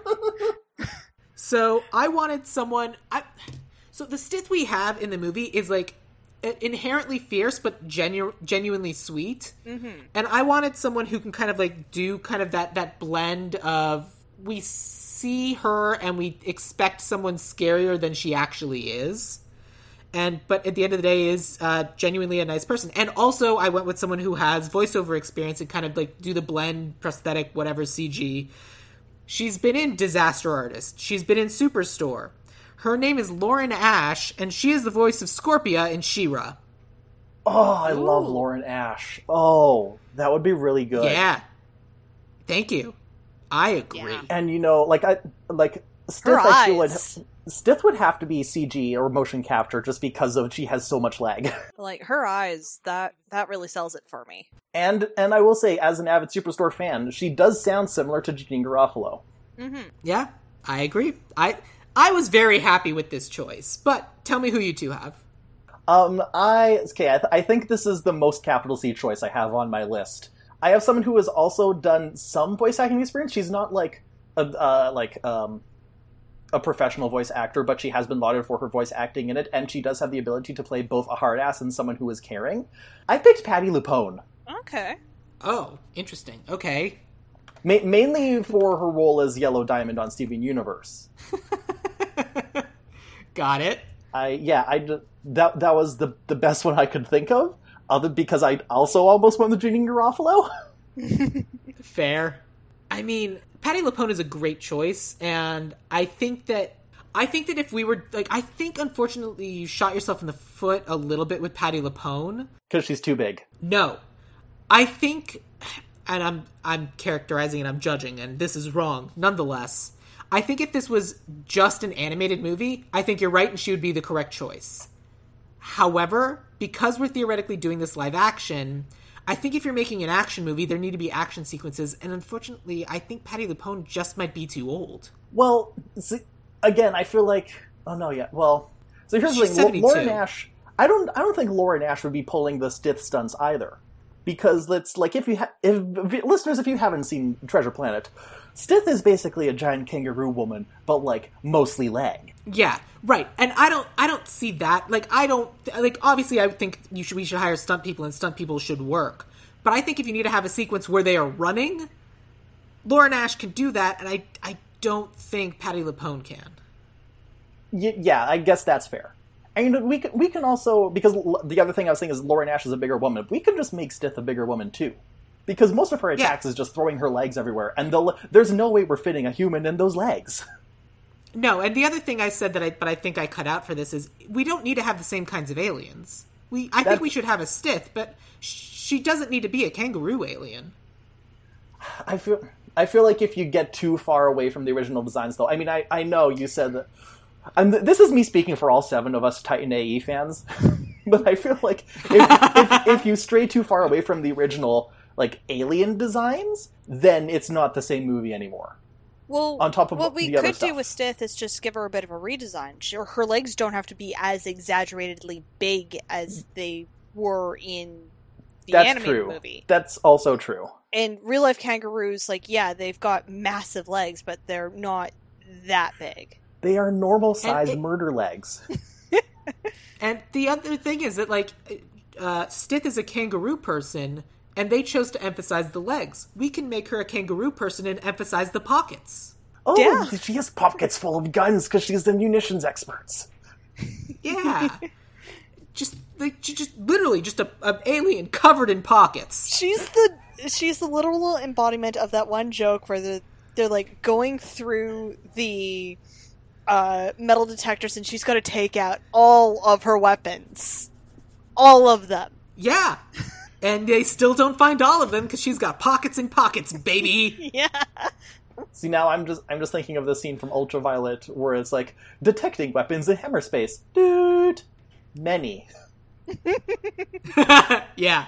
Speaker 2: so I wanted someone. I, so the Stith we have in the movie is like inherently fierce, but genu- genuinely sweet. Mm-hmm. And I wanted someone who can kind of like do kind of that that blend of we see her and we expect someone scarier than she actually is. And but at the end of the day is uh, genuinely a nice person. And also I went with someone who has voiceover experience and kind of like do the blend prosthetic whatever CG She's been in Disaster Artist. She's been in Superstore. Her name is Lauren Ash, and she is the voice of Scorpia in She-Ra.
Speaker 3: oh, I love Lauren Ash. Oh, that would be really good.
Speaker 2: Yeah. Thank you. I agree.
Speaker 4: Yeah.
Speaker 3: And you know, like I like Stith,
Speaker 4: Her
Speaker 3: I feel would
Speaker 4: eyes.
Speaker 3: Stith would have to be CG or motion capture just because of she has so much lag.
Speaker 4: Like her eyes, that that really sells it for me.
Speaker 3: And and I will say, as an avid Superstore fan, she does sound similar to Janeane Garofalo.
Speaker 4: Mm-hmm.
Speaker 2: Yeah, I agree. I I was very happy with this choice. But tell me who you two have.
Speaker 3: Um, I okay. I, th- I think this is the most capital C choice I have on my list. I have someone who has also done some voice acting experience. She's not like a uh, like um a professional voice actor, but she has been lauded for her voice acting in it, and she does have the ability to play both a hard ass and someone who is caring. I picked Patti LuPone.
Speaker 4: Okay.
Speaker 2: Oh, interesting. Okay.
Speaker 3: Ma- mainly for her role as Yellow Diamond on Steven Universe.
Speaker 2: Got it.
Speaker 3: I yeah, I that that was the the best one I could think of. Other because I also almost won the Janeane Garofalo.
Speaker 2: Fair. I mean, Patti LuPone is a great choice, and I think that I think that if we were like, I think unfortunately you shot yourself in the foot a little bit with Patti LuPone.
Speaker 3: because she's too big.
Speaker 2: No, I think, and I'm I'm characterizing and I'm judging, and this is wrong. Nonetheless, I think if this was just an animated movie, I think you're right, and she would be the correct choice. However, because we're theoretically doing this live action, I think if you're making an action movie, there need to be action sequences, and unfortunately, I think Patti LuPone just might be too old.
Speaker 3: Well, see, again, I feel like oh no, yeah. Well, so here's
Speaker 2: She's
Speaker 3: the thing: Lo-
Speaker 2: 72.
Speaker 3: Lauren Ash. I don't. I don't think Lauren Ash would be pulling the Stith stunts either, because let's like if you ha- if, if listeners, if you haven't seen Treasure Planet, Stith is basically a giant kangaroo woman, but like mostly leg.
Speaker 2: Yeah, right. And I don't I don't see that. Like I don't like obviously I think you should we should hire stunt people and stunt people should work. But I think if you need to have a sequence where they are running, Lauren Ash can do that and I I don't think Patti LuPone can.
Speaker 3: Y- yeah, I guess that's fair. And we can, we can also because l- the other thing I was saying is Lauren Ash is a bigger woman. We can just make Stith a bigger woman too, because most of her attacks is just throwing her legs everywhere, and the, there's no way we're fitting a human in those legs.
Speaker 2: No, and the other thing I said that I but I think I cut out for this is we don't need to have the same kinds of aliens. We I think we should have a Stith, but she doesn't need to be a kangaroo alien.
Speaker 3: I feel I feel like if you get too far away from the original designs, though, I mean, I, I know you said that, and this is me speaking for all seven of us Titan AE fans, but I feel like if, if, if you stray too far away from the original, like, alien designs, then it's not the same movie anymore.
Speaker 4: Well,
Speaker 3: On top of
Speaker 4: what we
Speaker 3: the other
Speaker 4: could do with Stith is just give her a bit of a redesign. She, her legs don't have to be as exaggeratedly big as they were in the
Speaker 3: That's
Speaker 4: animated
Speaker 3: true.
Speaker 4: movie.
Speaker 3: That's also true.
Speaker 4: And real life kangaroos, like yeah, they've got massive legs, but they're not that big.
Speaker 3: They are normal sized
Speaker 2: it-
Speaker 3: murder legs.
Speaker 2: And the other thing is that like uh, Stith is a kangaroo person, and they chose to emphasize the legs. We can make her a kangaroo person and emphasize the pockets.
Speaker 3: Oh,
Speaker 4: Yeah.
Speaker 3: she has pockets full of guns because she's the munitions experts.
Speaker 2: Yeah, just like just literally just a, a alien covered in pockets.
Speaker 4: She's the she's the literal embodiment of that one joke where the they're like going through the uh, metal detectors and she's got to take out all of her weapons, all of them.
Speaker 2: Yeah, and they still don't find all of them because she's got pockets and pockets, baby.
Speaker 4: Yeah.
Speaker 3: See now I'm just I'm just thinking of the scene from Ultraviolet where it's like detecting weapons in hammerspace. Dude, many.
Speaker 2: yeah,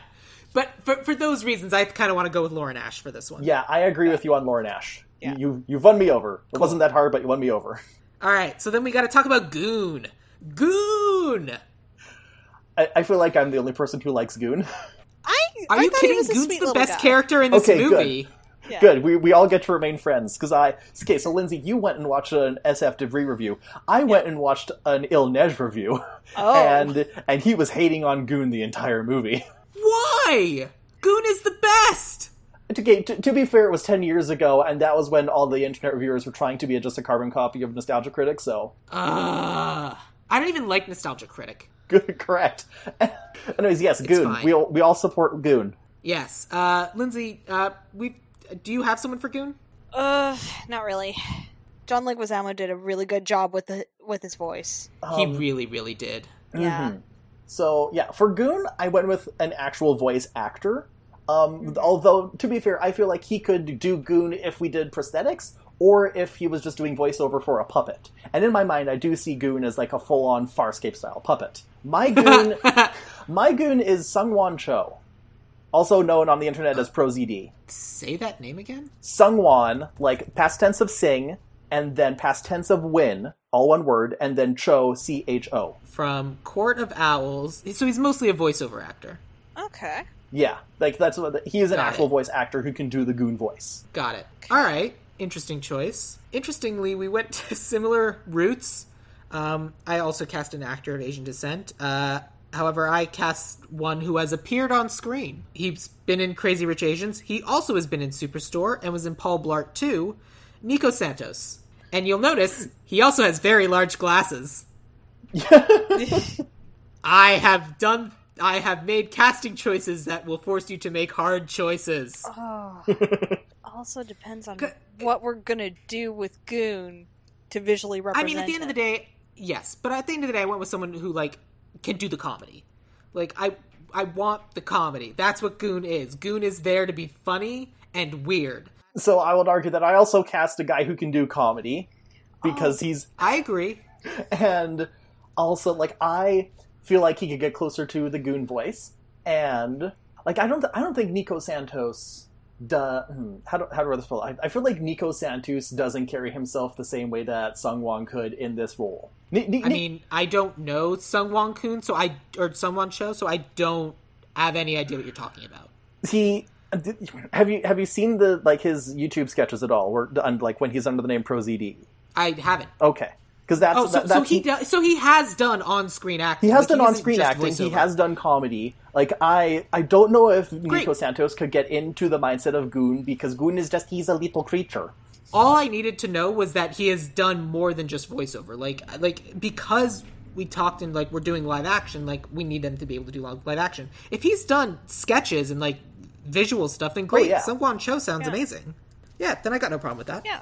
Speaker 2: but for for those reasons, I kind of want to go with Lauren Ash for this one.
Speaker 3: Yeah, I agree with you on Lauren Ash.
Speaker 4: Yeah.
Speaker 3: You, you you've won me over. It wasn't that hard, but you won me over.
Speaker 2: All right, so then we got to talk about Gune. Gune.
Speaker 3: I, I feel like I'm the only person who likes Gune.
Speaker 4: I
Speaker 2: Are
Speaker 4: I
Speaker 2: you kidding?
Speaker 4: was a Gune's
Speaker 2: the best
Speaker 4: guy.
Speaker 2: character in this
Speaker 3: Okay, good.
Speaker 2: movie.
Speaker 4: Yeah.
Speaker 3: Good. We, we all get to remain friends because I. Okay, so Lindsay, you went and watched an SF Debris review. I went and watched an Il Neige review,
Speaker 4: Oh.
Speaker 3: and and he was hating on Gune the entire movie.
Speaker 2: Why? Gune is the best.
Speaker 3: Okay, to, to be fair, it was ten years ago, and that was when all the internet reviewers were trying to be just a carbon copy of Nostalgia Critic. So,
Speaker 2: Uh, I don't even like Nostalgia Critic.
Speaker 3: Good, correct. Anyways, yes,
Speaker 2: Gune.
Speaker 3: We all, we all support Gune.
Speaker 2: Yes. Uh, Lindsay, uh, we do you have someone for Gune?
Speaker 4: Uh, not really. John Leguizamo did a really good job with the with his voice.
Speaker 2: he
Speaker 3: Um,
Speaker 2: really, really did.
Speaker 4: Yeah.
Speaker 3: So yeah, for Gune, I went with an actual voice actor. Um, although to be fair, I feel like he could do Gune if we did prosthetics, or if he was just doing voiceover for a puppet. And in my mind, I do see Gune as like a full-on Farscape style puppet. My Gune, my Gune is Sungwon Cho, also known on the internet as ProZD.
Speaker 2: Say that name again.
Speaker 3: Sungwon, like past tense of sing, and then past tense of win, all one word, and then Cho, C H O.
Speaker 2: From Court of Owls. So he's mostly a voiceover actor.
Speaker 4: Okay.
Speaker 3: Yeah, like that's what he is an
Speaker 2: Got
Speaker 3: actual
Speaker 2: it.
Speaker 3: voice actor who can do the Gune voice.
Speaker 2: Got it. All right. Interesting choice. Interestingly, we went to similar routes. Um, I also cast an actor of Asian descent. Uh, however, I cast one who has appeared on screen. He's been in Crazy Rich Asians. He also has been in Superstore and was in Paul Blart 2. Nico Santos. And you'll notice he also has very large glasses. I have done. I have made casting choices that will force you to make hard choices.
Speaker 4: Oh. also depends on
Speaker 2: Good.
Speaker 4: what we're gonna do with Gune to visually represent.
Speaker 2: I mean, at the end of the day, yes. But at the end of the day, I went with someone who like can do the comedy. Like I, I want the comedy. That's what Gune is. Gune is there to be funny and weird.
Speaker 3: So I would argue that I also cast a guy who can do comedy because oh, he's
Speaker 2: I agree.
Speaker 3: and also like I feel like he could get closer to the Gune voice and like I don't I don't think Nico Santos does hmm, how do how do I spell it? I, I feel like Nico Santos doesn't carry himself the same way that Sung Won could in this role. Ni- ni-
Speaker 2: I mean, I don't know Sung Won Kun, so I or Sung Won Cho, so I don't have any idea what you're talking about.
Speaker 3: he uh, have you have you seen the like his YouTube sketches at all? Where like when he's under the name ProZD.
Speaker 2: I haven't.
Speaker 3: Okay, because that's
Speaker 2: Oh, so,
Speaker 3: that,
Speaker 2: so
Speaker 3: that's
Speaker 2: he do- so he has done on-screen acting.
Speaker 3: He has
Speaker 2: Like,
Speaker 3: done on-screen acting. He has done comedy. Like I, I don't know if Nico
Speaker 2: Great.
Speaker 3: Santos could get into the mindset of Gune because Gune is just he's a little creature.
Speaker 2: all I needed to know was that he has done more than just voiceover. Like like because we talked and like we're doing live action, like we need them to be able to do live live action. If he's done sketches and like visual stuff, then oh, great.
Speaker 3: Oh, yeah.
Speaker 2: Sungwon Cho sounds
Speaker 4: Yeah.
Speaker 2: amazing. Yeah, then I got no problem with that.
Speaker 4: yeah,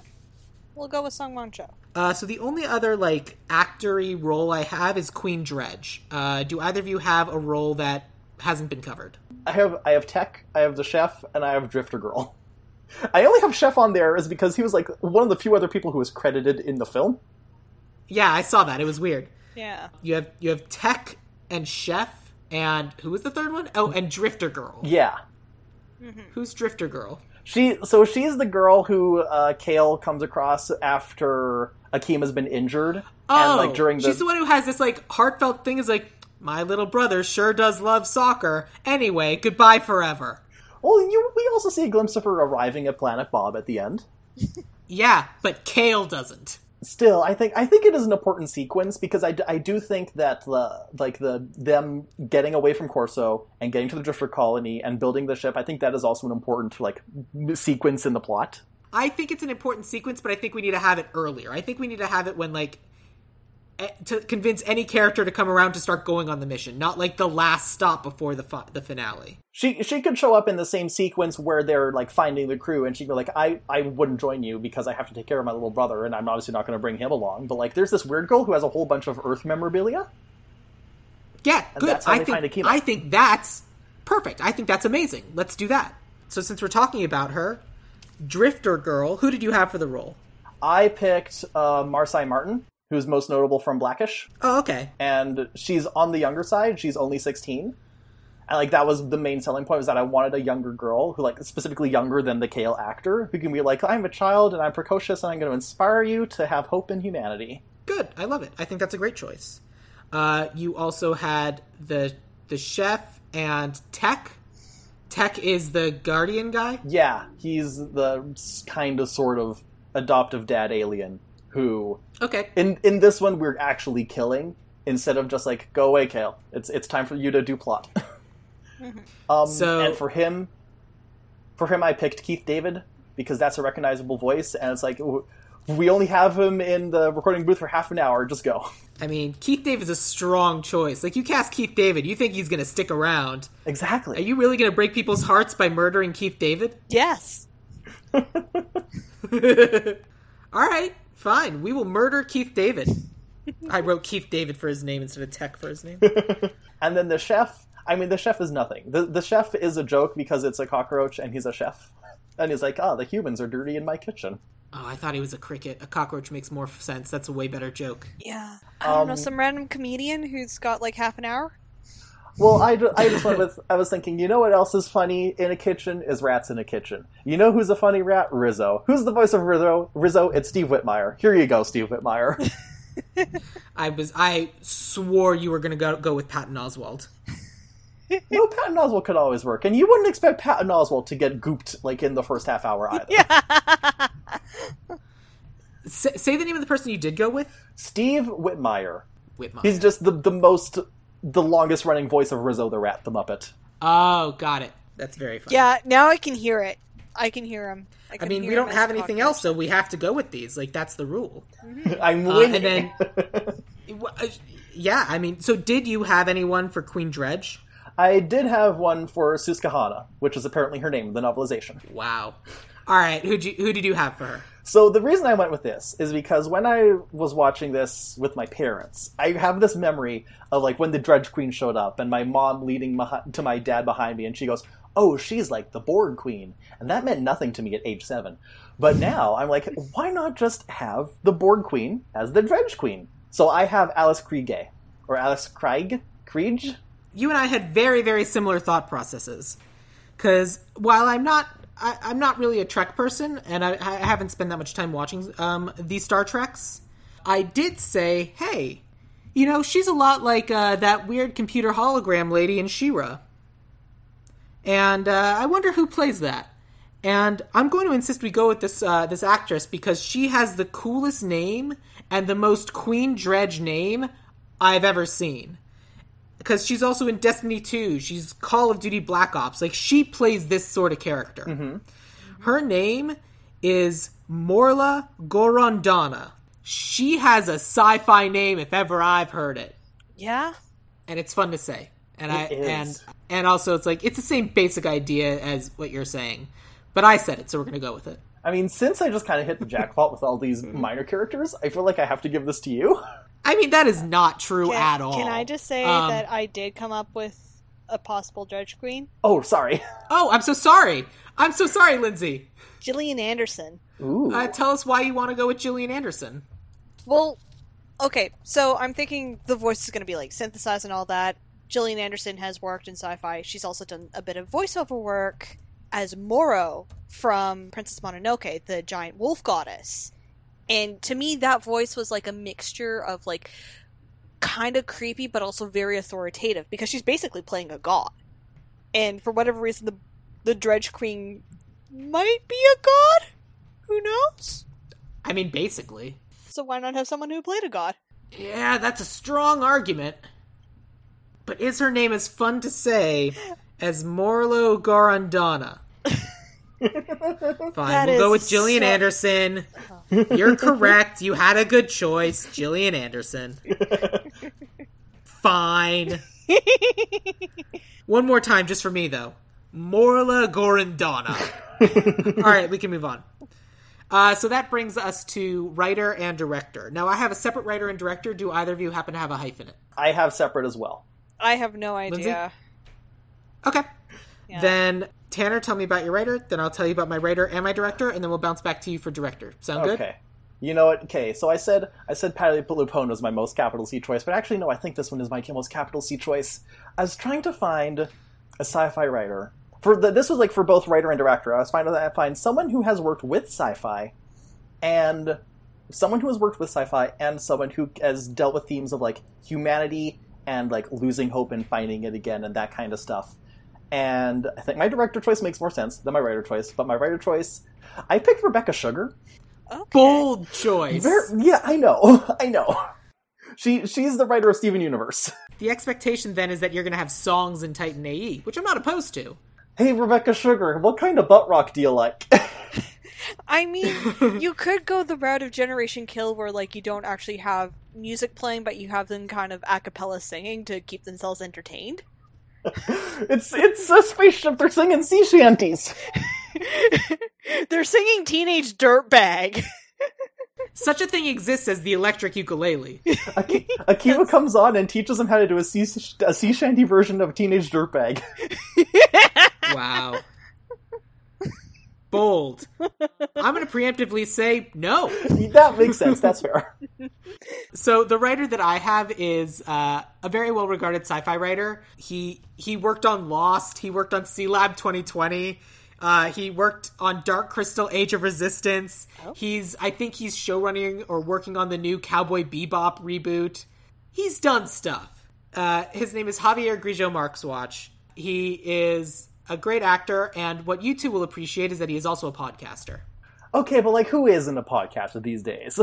Speaker 4: we'll go with Sungwon Cho.
Speaker 2: Uh, so the only other like actory role I have is Queen Drej. Uh, do either of you have a role that hasn't been covered?
Speaker 3: I have I have Tech, I have the chef, and I have Drifter Girl. I only have Chef on there is because he was like one of the few other people who was credited in the film.
Speaker 2: Yeah, I saw that. It was weird.
Speaker 4: Yeah.
Speaker 2: You have you have Tech and Chef and who was the third one? Oh, and Drifter Girl.
Speaker 3: Yeah.
Speaker 2: Who's Drifter Girl?
Speaker 3: She so she's the girl who uh, Cale comes across after Akima has been injured,
Speaker 2: Oh,
Speaker 3: and like during the
Speaker 2: she's the one who has this like heartfelt thing. Is like my little brother sure does love soccer. Anyway, goodbye forever.
Speaker 3: well, you, we also see a glimpse of her arriving at Planet Bob at the end.
Speaker 2: Yeah, but Cale doesn't.
Speaker 3: Still, I think I think it is an important sequence because i, I do think that the like the them getting away from Korso and getting to the Drifter colony and building the ship. I think that is also an important like sequence in the plot.
Speaker 2: I think it's an important sequence, but I think we need to have it earlier. I think we need to have it when like to convince any character to come around to start going on the mission, not like the last stop before the fi- the finale.
Speaker 3: She she could show up in the same sequence where they're like finding the crew, and she'd be like, "I I wouldn't join you because I have to take care of my little brother, and I'm obviously not going to bring him along." But like, there's this weird girl who has a whole bunch of Earth memorabilia.
Speaker 2: Yeah,
Speaker 3: And
Speaker 2: good. I think. I think that's perfect. I think that's amazing. Let's do that. So since we're talking about her, Drifter Girl, who did you have for the role?
Speaker 3: I picked uh, Marsai Martin, who's most notable from Blackish,
Speaker 2: Oh, okay.
Speaker 3: and she's on the younger side. She's only 16. And like that was the main selling point was that I wanted a younger girl who like specifically younger than the Cale actor who can be like I'm a child and I'm precocious and I'm going to inspire you to have hope in humanity.
Speaker 2: Good. I love it. I think that's a great choice. Uh, you also had the the chef and Tech. Tech is the guardian guy.
Speaker 3: Yeah, he's the kind of sort of adoptive dad alien who
Speaker 2: Okay.
Speaker 3: in in this one we're actually killing instead of just like go away Cale. It's it's time for you to do plot. um
Speaker 2: So-
Speaker 3: and for him for him I picked Keith David because that's a recognizable voice and it's like we only have him in the recording booth for half an hour, just go.
Speaker 2: I mean, Keith David's a strong choice. Like you cast Keith David, you think he's going to stick around.
Speaker 3: Exactly.
Speaker 2: Are you really going to break people's hearts by murdering Keith David?
Speaker 4: Yes.
Speaker 2: All right, fine. We will murder Keith David. I wrote Keith David for his name instead of Tech for his name.
Speaker 3: And then the chef, I mean the chef is nothing. The the chef is a joke because it's a cockroach and he's a chef. And he's like, "Ah, the humans are dirty in my kitchen."
Speaker 2: Oh, I thought he was a cricket. A cockroach makes more sense. That's a way better joke.
Speaker 4: Yeah. I don't know,
Speaker 3: Um,
Speaker 4: some random comedian who's got like half an hour?
Speaker 3: Well, I, I just went with. I was thinking, you know what else is funny in a kitchen is rats in a kitchen. You know who's a funny rat? Rizzo. Who's the voice of Rizzo? Rizzo. It's Steve Whitmire. Here you go, Steve Whitmire.
Speaker 2: I was. I swore you were going to go go with Patton Oswalt.
Speaker 3: no, Patton Oswalt could always work, and you wouldn't expect Patton Oswalt to get gooped like in the first half hour either.
Speaker 4: Yeah.
Speaker 2: Say, say the name of the person you did go with.
Speaker 3: Steve Whitmire.
Speaker 2: Whitmire.
Speaker 3: He's just the the most the longest running voice of Rizzo the Rat the Muppet.
Speaker 2: Oh, got it. That's very funny.
Speaker 4: yeah, now I can hear it. I can hear him.
Speaker 2: I
Speaker 4: can
Speaker 2: mean, we don't have anything else, so we have to go with these. Like that's the rule.
Speaker 3: I'm
Speaker 2: Uh,
Speaker 3: winning.
Speaker 2: and then, uh, yeah, I mean, so did you have anyone for Queen Drej?
Speaker 3: I did have one for Susquehanna, which is apparently her name, in the novelization.
Speaker 2: Wow. All right, who who did you have for her?
Speaker 3: So the reason I went with this is because when I was watching this with my parents, I have this memory of like when the Drej Queen showed up and my mom leading my, to my dad behind me, and she goes, "Oh, she's like the Borg Queen," and that meant nothing to me at age seven. But now I'm like, why not just have the Borg Queen as the Drej Queen? So I have Alice Krige or Alice Craig Krige.
Speaker 2: You and I had very very similar thought processes. Because while I'm not I, I'm not really a Trek person, and I, I haven't spent that much time watching um, these Star Treks, I did say, hey, you know, she's a lot like uh, that weird computer hologram lady in She-Ra. And uh, I wonder who plays that. And I'm going to insist we go with this uh, this actress because she has the coolest name and the most Queen Drej name I've ever seen. Because she's also in Destiny 2. She's Call of Duty Black Ops. Like she plays this sort of character. Mm-hmm. Her name is Morla Gorrondona. She has a sci-fi name if ever I've heard it
Speaker 4: Yeah.
Speaker 2: and it's fun to say. And I
Speaker 3: It is.
Speaker 2: and and also it's like it's the same basic idea as what you're saying, but I said it, so we're gonna go with it.
Speaker 3: I mean, since I just kind of hit the jackpot with all these minor characters, I feel like I have to give this to you.
Speaker 2: I mean that is not true
Speaker 4: Can,
Speaker 2: at all.
Speaker 4: can I just say
Speaker 2: Um,
Speaker 4: that I did come up with a possible Drej Queen?
Speaker 3: Oh, sorry.
Speaker 2: Oh, I'm so sorry. I'm so sorry, Lindsay.
Speaker 4: Gillian Anderson.
Speaker 3: Ooh.
Speaker 2: Uh, tell us why you want to go with Gillian Anderson.
Speaker 4: Well, okay, so I'm thinking the voice is going to be like synthesized and all that. Gillian Anderson has worked in sci-fi. She's also done a bit of voiceover work as Moro from Princess Mononoke, the giant wolf goddess. And to me, that voice was like a mixture of like kind of creepy, but also very authoritative because she's basically playing a god. And for whatever reason, the the Drej Queen might be a god. Who knows?
Speaker 2: I mean, basically.
Speaker 4: So why not have someone who played a god?
Speaker 2: Yeah, that's a strong argument. But is her name as fun to say as Morla Gorrondona? Fine,
Speaker 4: That
Speaker 2: we'll go with Gillian
Speaker 4: so-
Speaker 2: Anderson. You're correct. You had a good choice, Gillian Anderson. Fine. One more time, just for me, though. Morla Gorrondona. All right, we can move on. Uh, so that brings us to writer and director. Now, I have a separate writer and director. Do either of you happen to have a hyphen? It?
Speaker 3: I have separate as well.
Speaker 4: I have no idea.
Speaker 2: Okay.
Speaker 4: Yeah.
Speaker 2: Then Tanner, tell me about your writer. Then I'll tell you about my writer and my director, and then we'll bounce back to you for director. Sound good?
Speaker 3: Okay. You know what? Okay, so I said I said Patti LuPone was my most capital C choice, but actually no, I think this one is my most capital C choice. I was trying to find a sci-fi writer for the, this was like for both writer and director. I was trying to find someone who has worked with sci-fi and someone who has worked with sci-fi and someone who has dealt with themes of like humanity and like losing hope and finding it again and that kind of stuff. And I think my director choice makes more sense than my writer choice, but my writer choice, I picked Rebecca Sugar.
Speaker 4: Okay.
Speaker 2: Bold choice.
Speaker 3: Ver- yeah, I know, I know. She she's the writer of Steven Universe.
Speaker 2: The expectation then is that you're going to have songs in Titan AE, which I'm not opposed to.
Speaker 3: Hey, Rebecca Sugar, what kind of butt rock do you like?
Speaker 4: I mean, you could go the route of Generation Kill where like you don't actually have music playing, but you have them kind of a cappella singing to keep themselves entertained.
Speaker 3: it's it's a spaceship. They're singing sea shanties.
Speaker 4: They're singing Teenage Dirtbag.
Speaker 2: Such a thing exists as the electric ukulele.
Speaker 3: Aki- Akiva comes on and teaches them how to do a sea, a sea shanty version of Teenage Dirtbag.
Speaker 2: Wow. Bold. I'm going to preemptively say no.
Speaker 3: that makes sense. That's fair.
Speaker 2: So the writer that I have is uh, a very well regarded sci-fi writer. He he worked on Lost. He worked on Sea Lab 2020. Uh, he worked on Dark Crystal: Age of Resistance. He's I think he's showrunning or working on the new Cowboy Bebop reboot. He's done stuff. Uh, his name is Javier Grillo-Marxuach. He is a great actor, and what you two will appreciate is that he is also a podcaster.
Speaker 3: Okay, but like, who isn't a podcaster these days?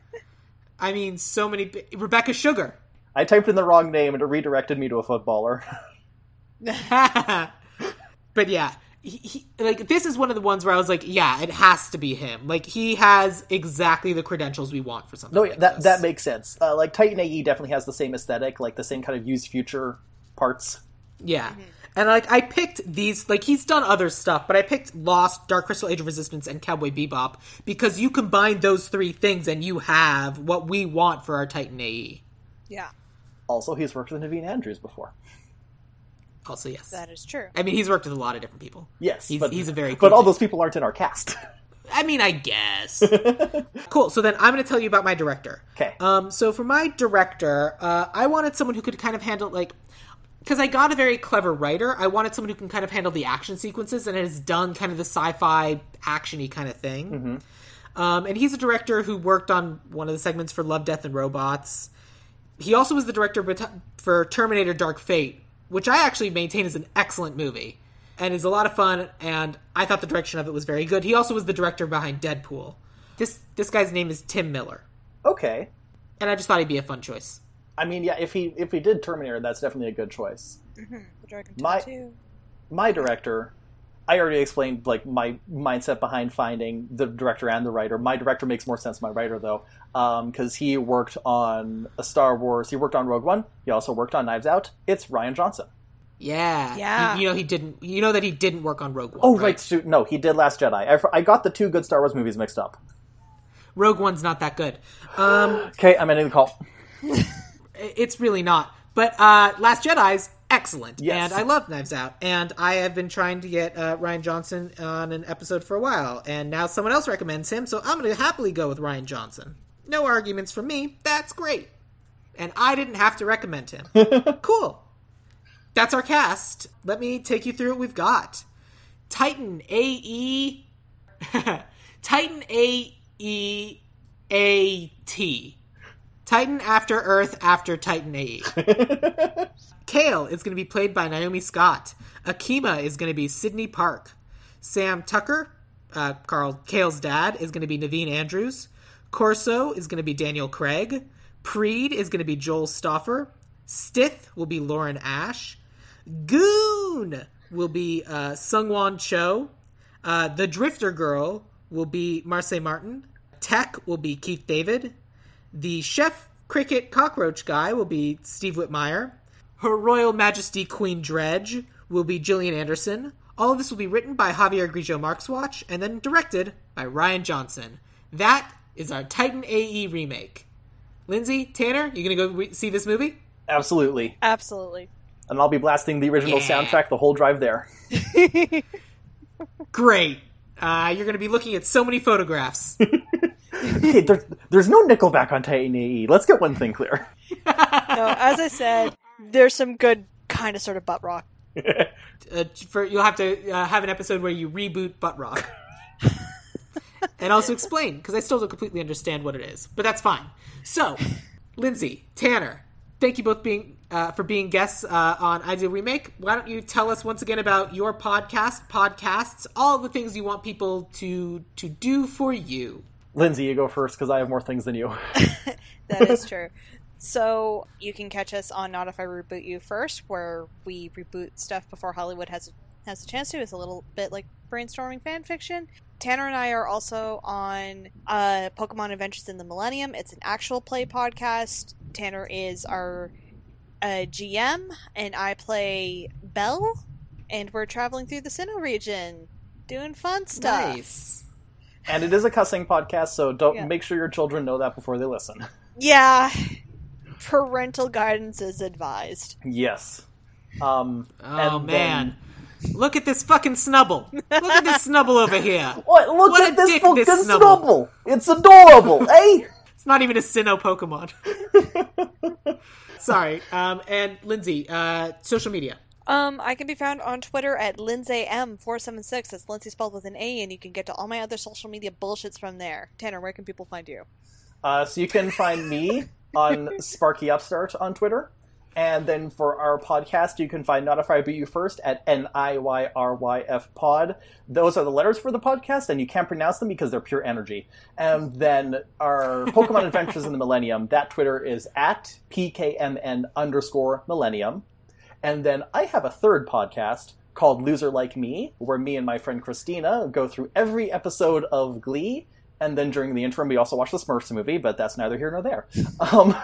Speaker 2: I mean, so many. Rebecca Sugar.
Speaker 3: I typed in the wrong name and it redirected me to a footballer.
Speaker 2: but yeah, he, he, like this is one of the ones where I was like, yeah, it has to be him. Like he has exactly the credentials we want for something.
Speaker 3: No,
Speaker 2: like
Speaker 3: yeah, that
Speaker 2: this.
Speaker 3: that makes sense. Uh, like Titan AE definitely has the same aesthetic, like the same kind of used future parts.
Speaker 2: yeah. And like I picked these, like he's done other stuff, but I picked Lost, Dark Crystal, Age of Resistance, and Cowboy Bebop because you combine those three things and you have what we want for our Titan AE.
Speaker 4: yeah,
Speaker 3: Also, he's worked with Naveen Andrews before.
Speaker 2: Also, yes.
Speaker 4: that is true.
Speaker 2: I mean, he's worked with a lot of different people.
Speaker 3: Yes,
Speaker 2: he's,
Speaker 3: but
Speaker 2: he's a very.
Speaker 3: Cool but
Speaker 2: cool
Speaker 3: all those people aren't in our cast.
Speaker 2: I mean, I guess. cool. So then I'm going to tell you about my director.
Speaker 3: Okay.
Speaker 2: Um, so for my director, uh, I wanted someone who could kind of handle like. Because I got a very clever writer, I wanted someone who can kind of handle the action sequences and has done kind of the sci-fi actiony kind of thing. Um, and he's a director who worked on one of the segments for Love, Death, and Robots. He also was the director for Terminator: Dark Fate, which I actually maintain is an excellent movie and is a lot of fun. And I thought the direction of it was very good. He also was the director behind Deadpool. This this guy's name is Tim Miller,
Speaker 3: okay,
Speaker 2: and I just thought he'd be a fun choice.
Speaker 3: I mean, yeah, if he if he did Terminator, that's definitely a good choice.
Speaker 4: The Dragon
Speaker 3: My-
Speaker 4: Tattoo.
Speaker 3: My director, I already explained like my mindset behind finding the director and the writer. My director makes more sense than my writer though, because he worked on a Star Wars. He worked on Rogue One. He also worked on Knives Out. It's Rian Johnson.
Speaker 2: Yeah,
Speaker 4: Yeah.
Speaker 2: He- you know he didn't. You know that he didn't work on Rogue One.
Speaker 3: Oh right, shoot, no, he did Last Jedi. I, I got the two good Star Wars movies mixed up.
Speaker 2: Rogue One's not that good. Um,
Speaker 3: Okay, I'm ending the call.
Speaker 2: it's really not. But uh, Last Jedi's excellent.
Speaker 3: Yes.
Speaker 2: And I love Knives Out. And I have been trying to get uh, Rian Johnson on an episode for a while. And now someone else recommends him, so I'm going to happily go with Rian Johnson. No arguments from me. That's great. And I didn't have to recommend him. cool. That's our cast. Let me take you through what we've got. Titan AE. Titan AE AT. Titan after Earth after Titan AE. Cale is going to be played by Naomi Scott. Akima is going to be Sydney Park. Sam Tucker, uh, Carl Cale's dad, is going to be Naveen Andrews. Korso is going to be Daniel Craig. Preed is going to be Joel Stoffer. Stith will be Lauren Ash. Gune will be uh, Sungwon Cho. Uh, the Drifter Girl will be Marsai Martin. Tech will be Keith David. The Chef Cricket Cockroach Guy will be Steve Whitmire. Her Royal Majesty Queen Drej will be Gillian Anderson. All of this will be written by Javier Grillo-Marxuach and then directed by Rian Johnson. That is our Titan AE remake. Lindsay, Tanner, you gonna go re- see this movie?
Speaker 3: Absolutely.
Speaker 4: Absolutely.
Speaker 3: And I'll be blasting the original
Speaker 2: Yeah.
Speaker 3: soundtrack the whole drive there.
Speaker 2: Great. Uh, you're gonna be looking at so many photographs.
Speaker 3: Okay, there, there's no Nickelback on Titan AE. Let's get one thing clear.
Speaker 4: No, as I said, there's some good kind of sort of butt rock.
Speaker 2: uh, for you'll have to uh, have an episode where you reboot butt rock and also explain because I still don't completely understand what it is, but that's fine. So, Lindsay, Tanner, thank you both being uh, for being guests uh, on Ideal Remake. Why don't you tell us once again about your podcast, podcasts, all the things you want people to to do for you.
Speaker 3: Lindsay, you go first because I have more things than you.
Speaker 4: That is true. So you can catch us on Not If I Reboot You First, where we reboot stuff before Hollywood has has a chance to. It's a little bit like brainstorming fan fiction. Tanner and I are also on uh, Pokemon Adventures in the Millennium. It's an actual play podcast. Tanner is our uh, GM, and I play Belle, and we're traveling through the Sinnoh region, doing fun stuff.
Speaker 2: Nice.
Speaker 3: And it is a cussing podcast, so don't
Speaker 4: Yeah.
Speaker 3: make sure your children know that before they listen.
Speaker 4: Yeah, parental guidance is advised.
Speaker 3: Yes. Um,
Speaker 2: Oh
Speaker 3: and
Speaker 2: man. Look at this fucking Snubbull. Look at this Snubbull over here.
Speaker 3: What? Look
Speaker 2: What
Speaker 3: at
Speaker 2: a
Speaker 3: this
Speaker 2: dick
Speaker 3: fucking
Speaker 2: this
Speaker 3: Snubbull.
Speaker 2: Snubbull.
Speaker 3: It's adorable, eh?
Speaker 2: It's not even a Sinnoh Pokemon. Sorry. Um, and Lindsay, uh, social media.
Speaker 4: Um, I can be found on Twitter at LindsayM476. That's Lindsay spelled with an A, and you can get to all my other social media bullshits from there. Tanner, where can people find you?
Speaker 3: Uh, so you can find me on Sparky Upstart on Twitter. And then for our podcast, you can find Not If I Beat You First at N I Y R Y F Pod. Those are the letters for the podcast, and you can't pronounce them because they're pure energy. And then our Pokemon Adventures in the Millennium, that Twitter is at PKMN underscore Millennium. And then I have a third podcast called Loser Like Me, where me and my friend Christina go through every episode of Glee. And then during the interim, we also watch the Smurfs movie, but that's neither here nor there. Um,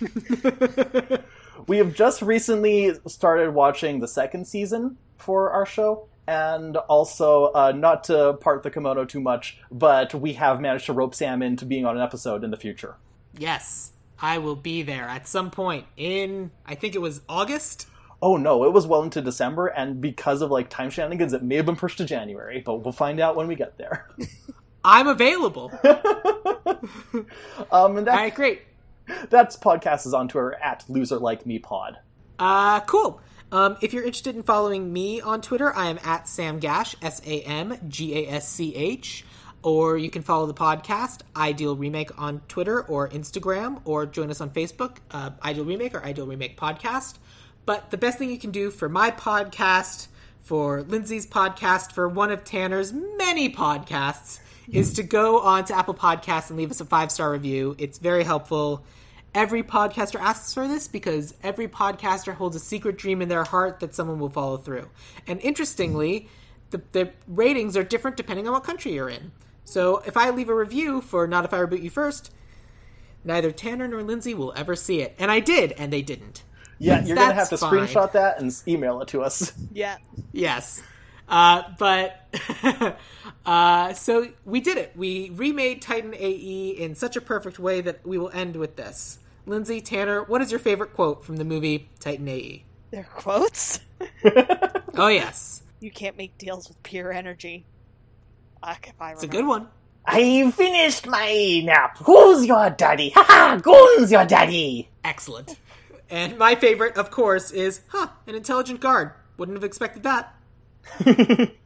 Speaker 3: we have just recently started watching the second season for our show. And also, uh, not to part the kimono too much, but we have managed to rope Sam into being on an episode in the future.
Speaker 2: Yes, I will be there at some point in, I think it was August.
Speaker 3: Oh no, it was well into December, and because of like time shenanigans, it may have been pushed to January, but we'll find out when we get there.
Speaker 2: I'm available.
Speaker 3: um, and that,
Speaker 2: All right, great.
Speaker 3: that's podcast is on Twitter at loser like me pod.
Speaker 2: Uh, cool. Um, if you're interested in following me on Twitter, I am at Sam Gasch, S A M G A S C H. Or you can follow the podcast, Ideal Remake, on Twitter or Instagram, or join us on Facebook, uh, Ideal Remake or Ideal Remake Podcast. But the best thing you can do for my podcast, for Lindsay's podcast, for one of Tanner's many podcasts, is to go on to Apple Podcasts and leave us a five star review. It's very helpful. Every podcaster asks for this because every podcaster holds a secret dream in their heart that someone will follow through. And interestingly, the, the ratings are different depending on what country you're in. So if I leave a review for Not If I Reboot You First, neither Tanner nor Lindsay will ever see it. And I did, and they didn't.
Speaker 3: Yeah, you're going to
Speaker 2: have
Speaker 3: to
Speaker 2: fine.
Speaker 3: screenshot that and email it to us.
Speaker 4: Yeah.
Speaker 2: Yes. Uh, but uh, so we did it. We remade Titan AE in such a perfect way that we will end with this. Lindsay Tanner, what is your favorite quote from the movie Titan AE?
Speaker 4: Their quotes?
Speaker 2: oh yes.
Speaker 4: You can't make deals with pure energy. Fuck,
Speaker 2: it's a good one.
Speaker 3: I finished my nap. Who's your daddy? Ha ha! Gune's your daddy.
Speaker 2: Excellent. And my favorite, of course, is huh, an intelligent guard. Wouldn't have expected that.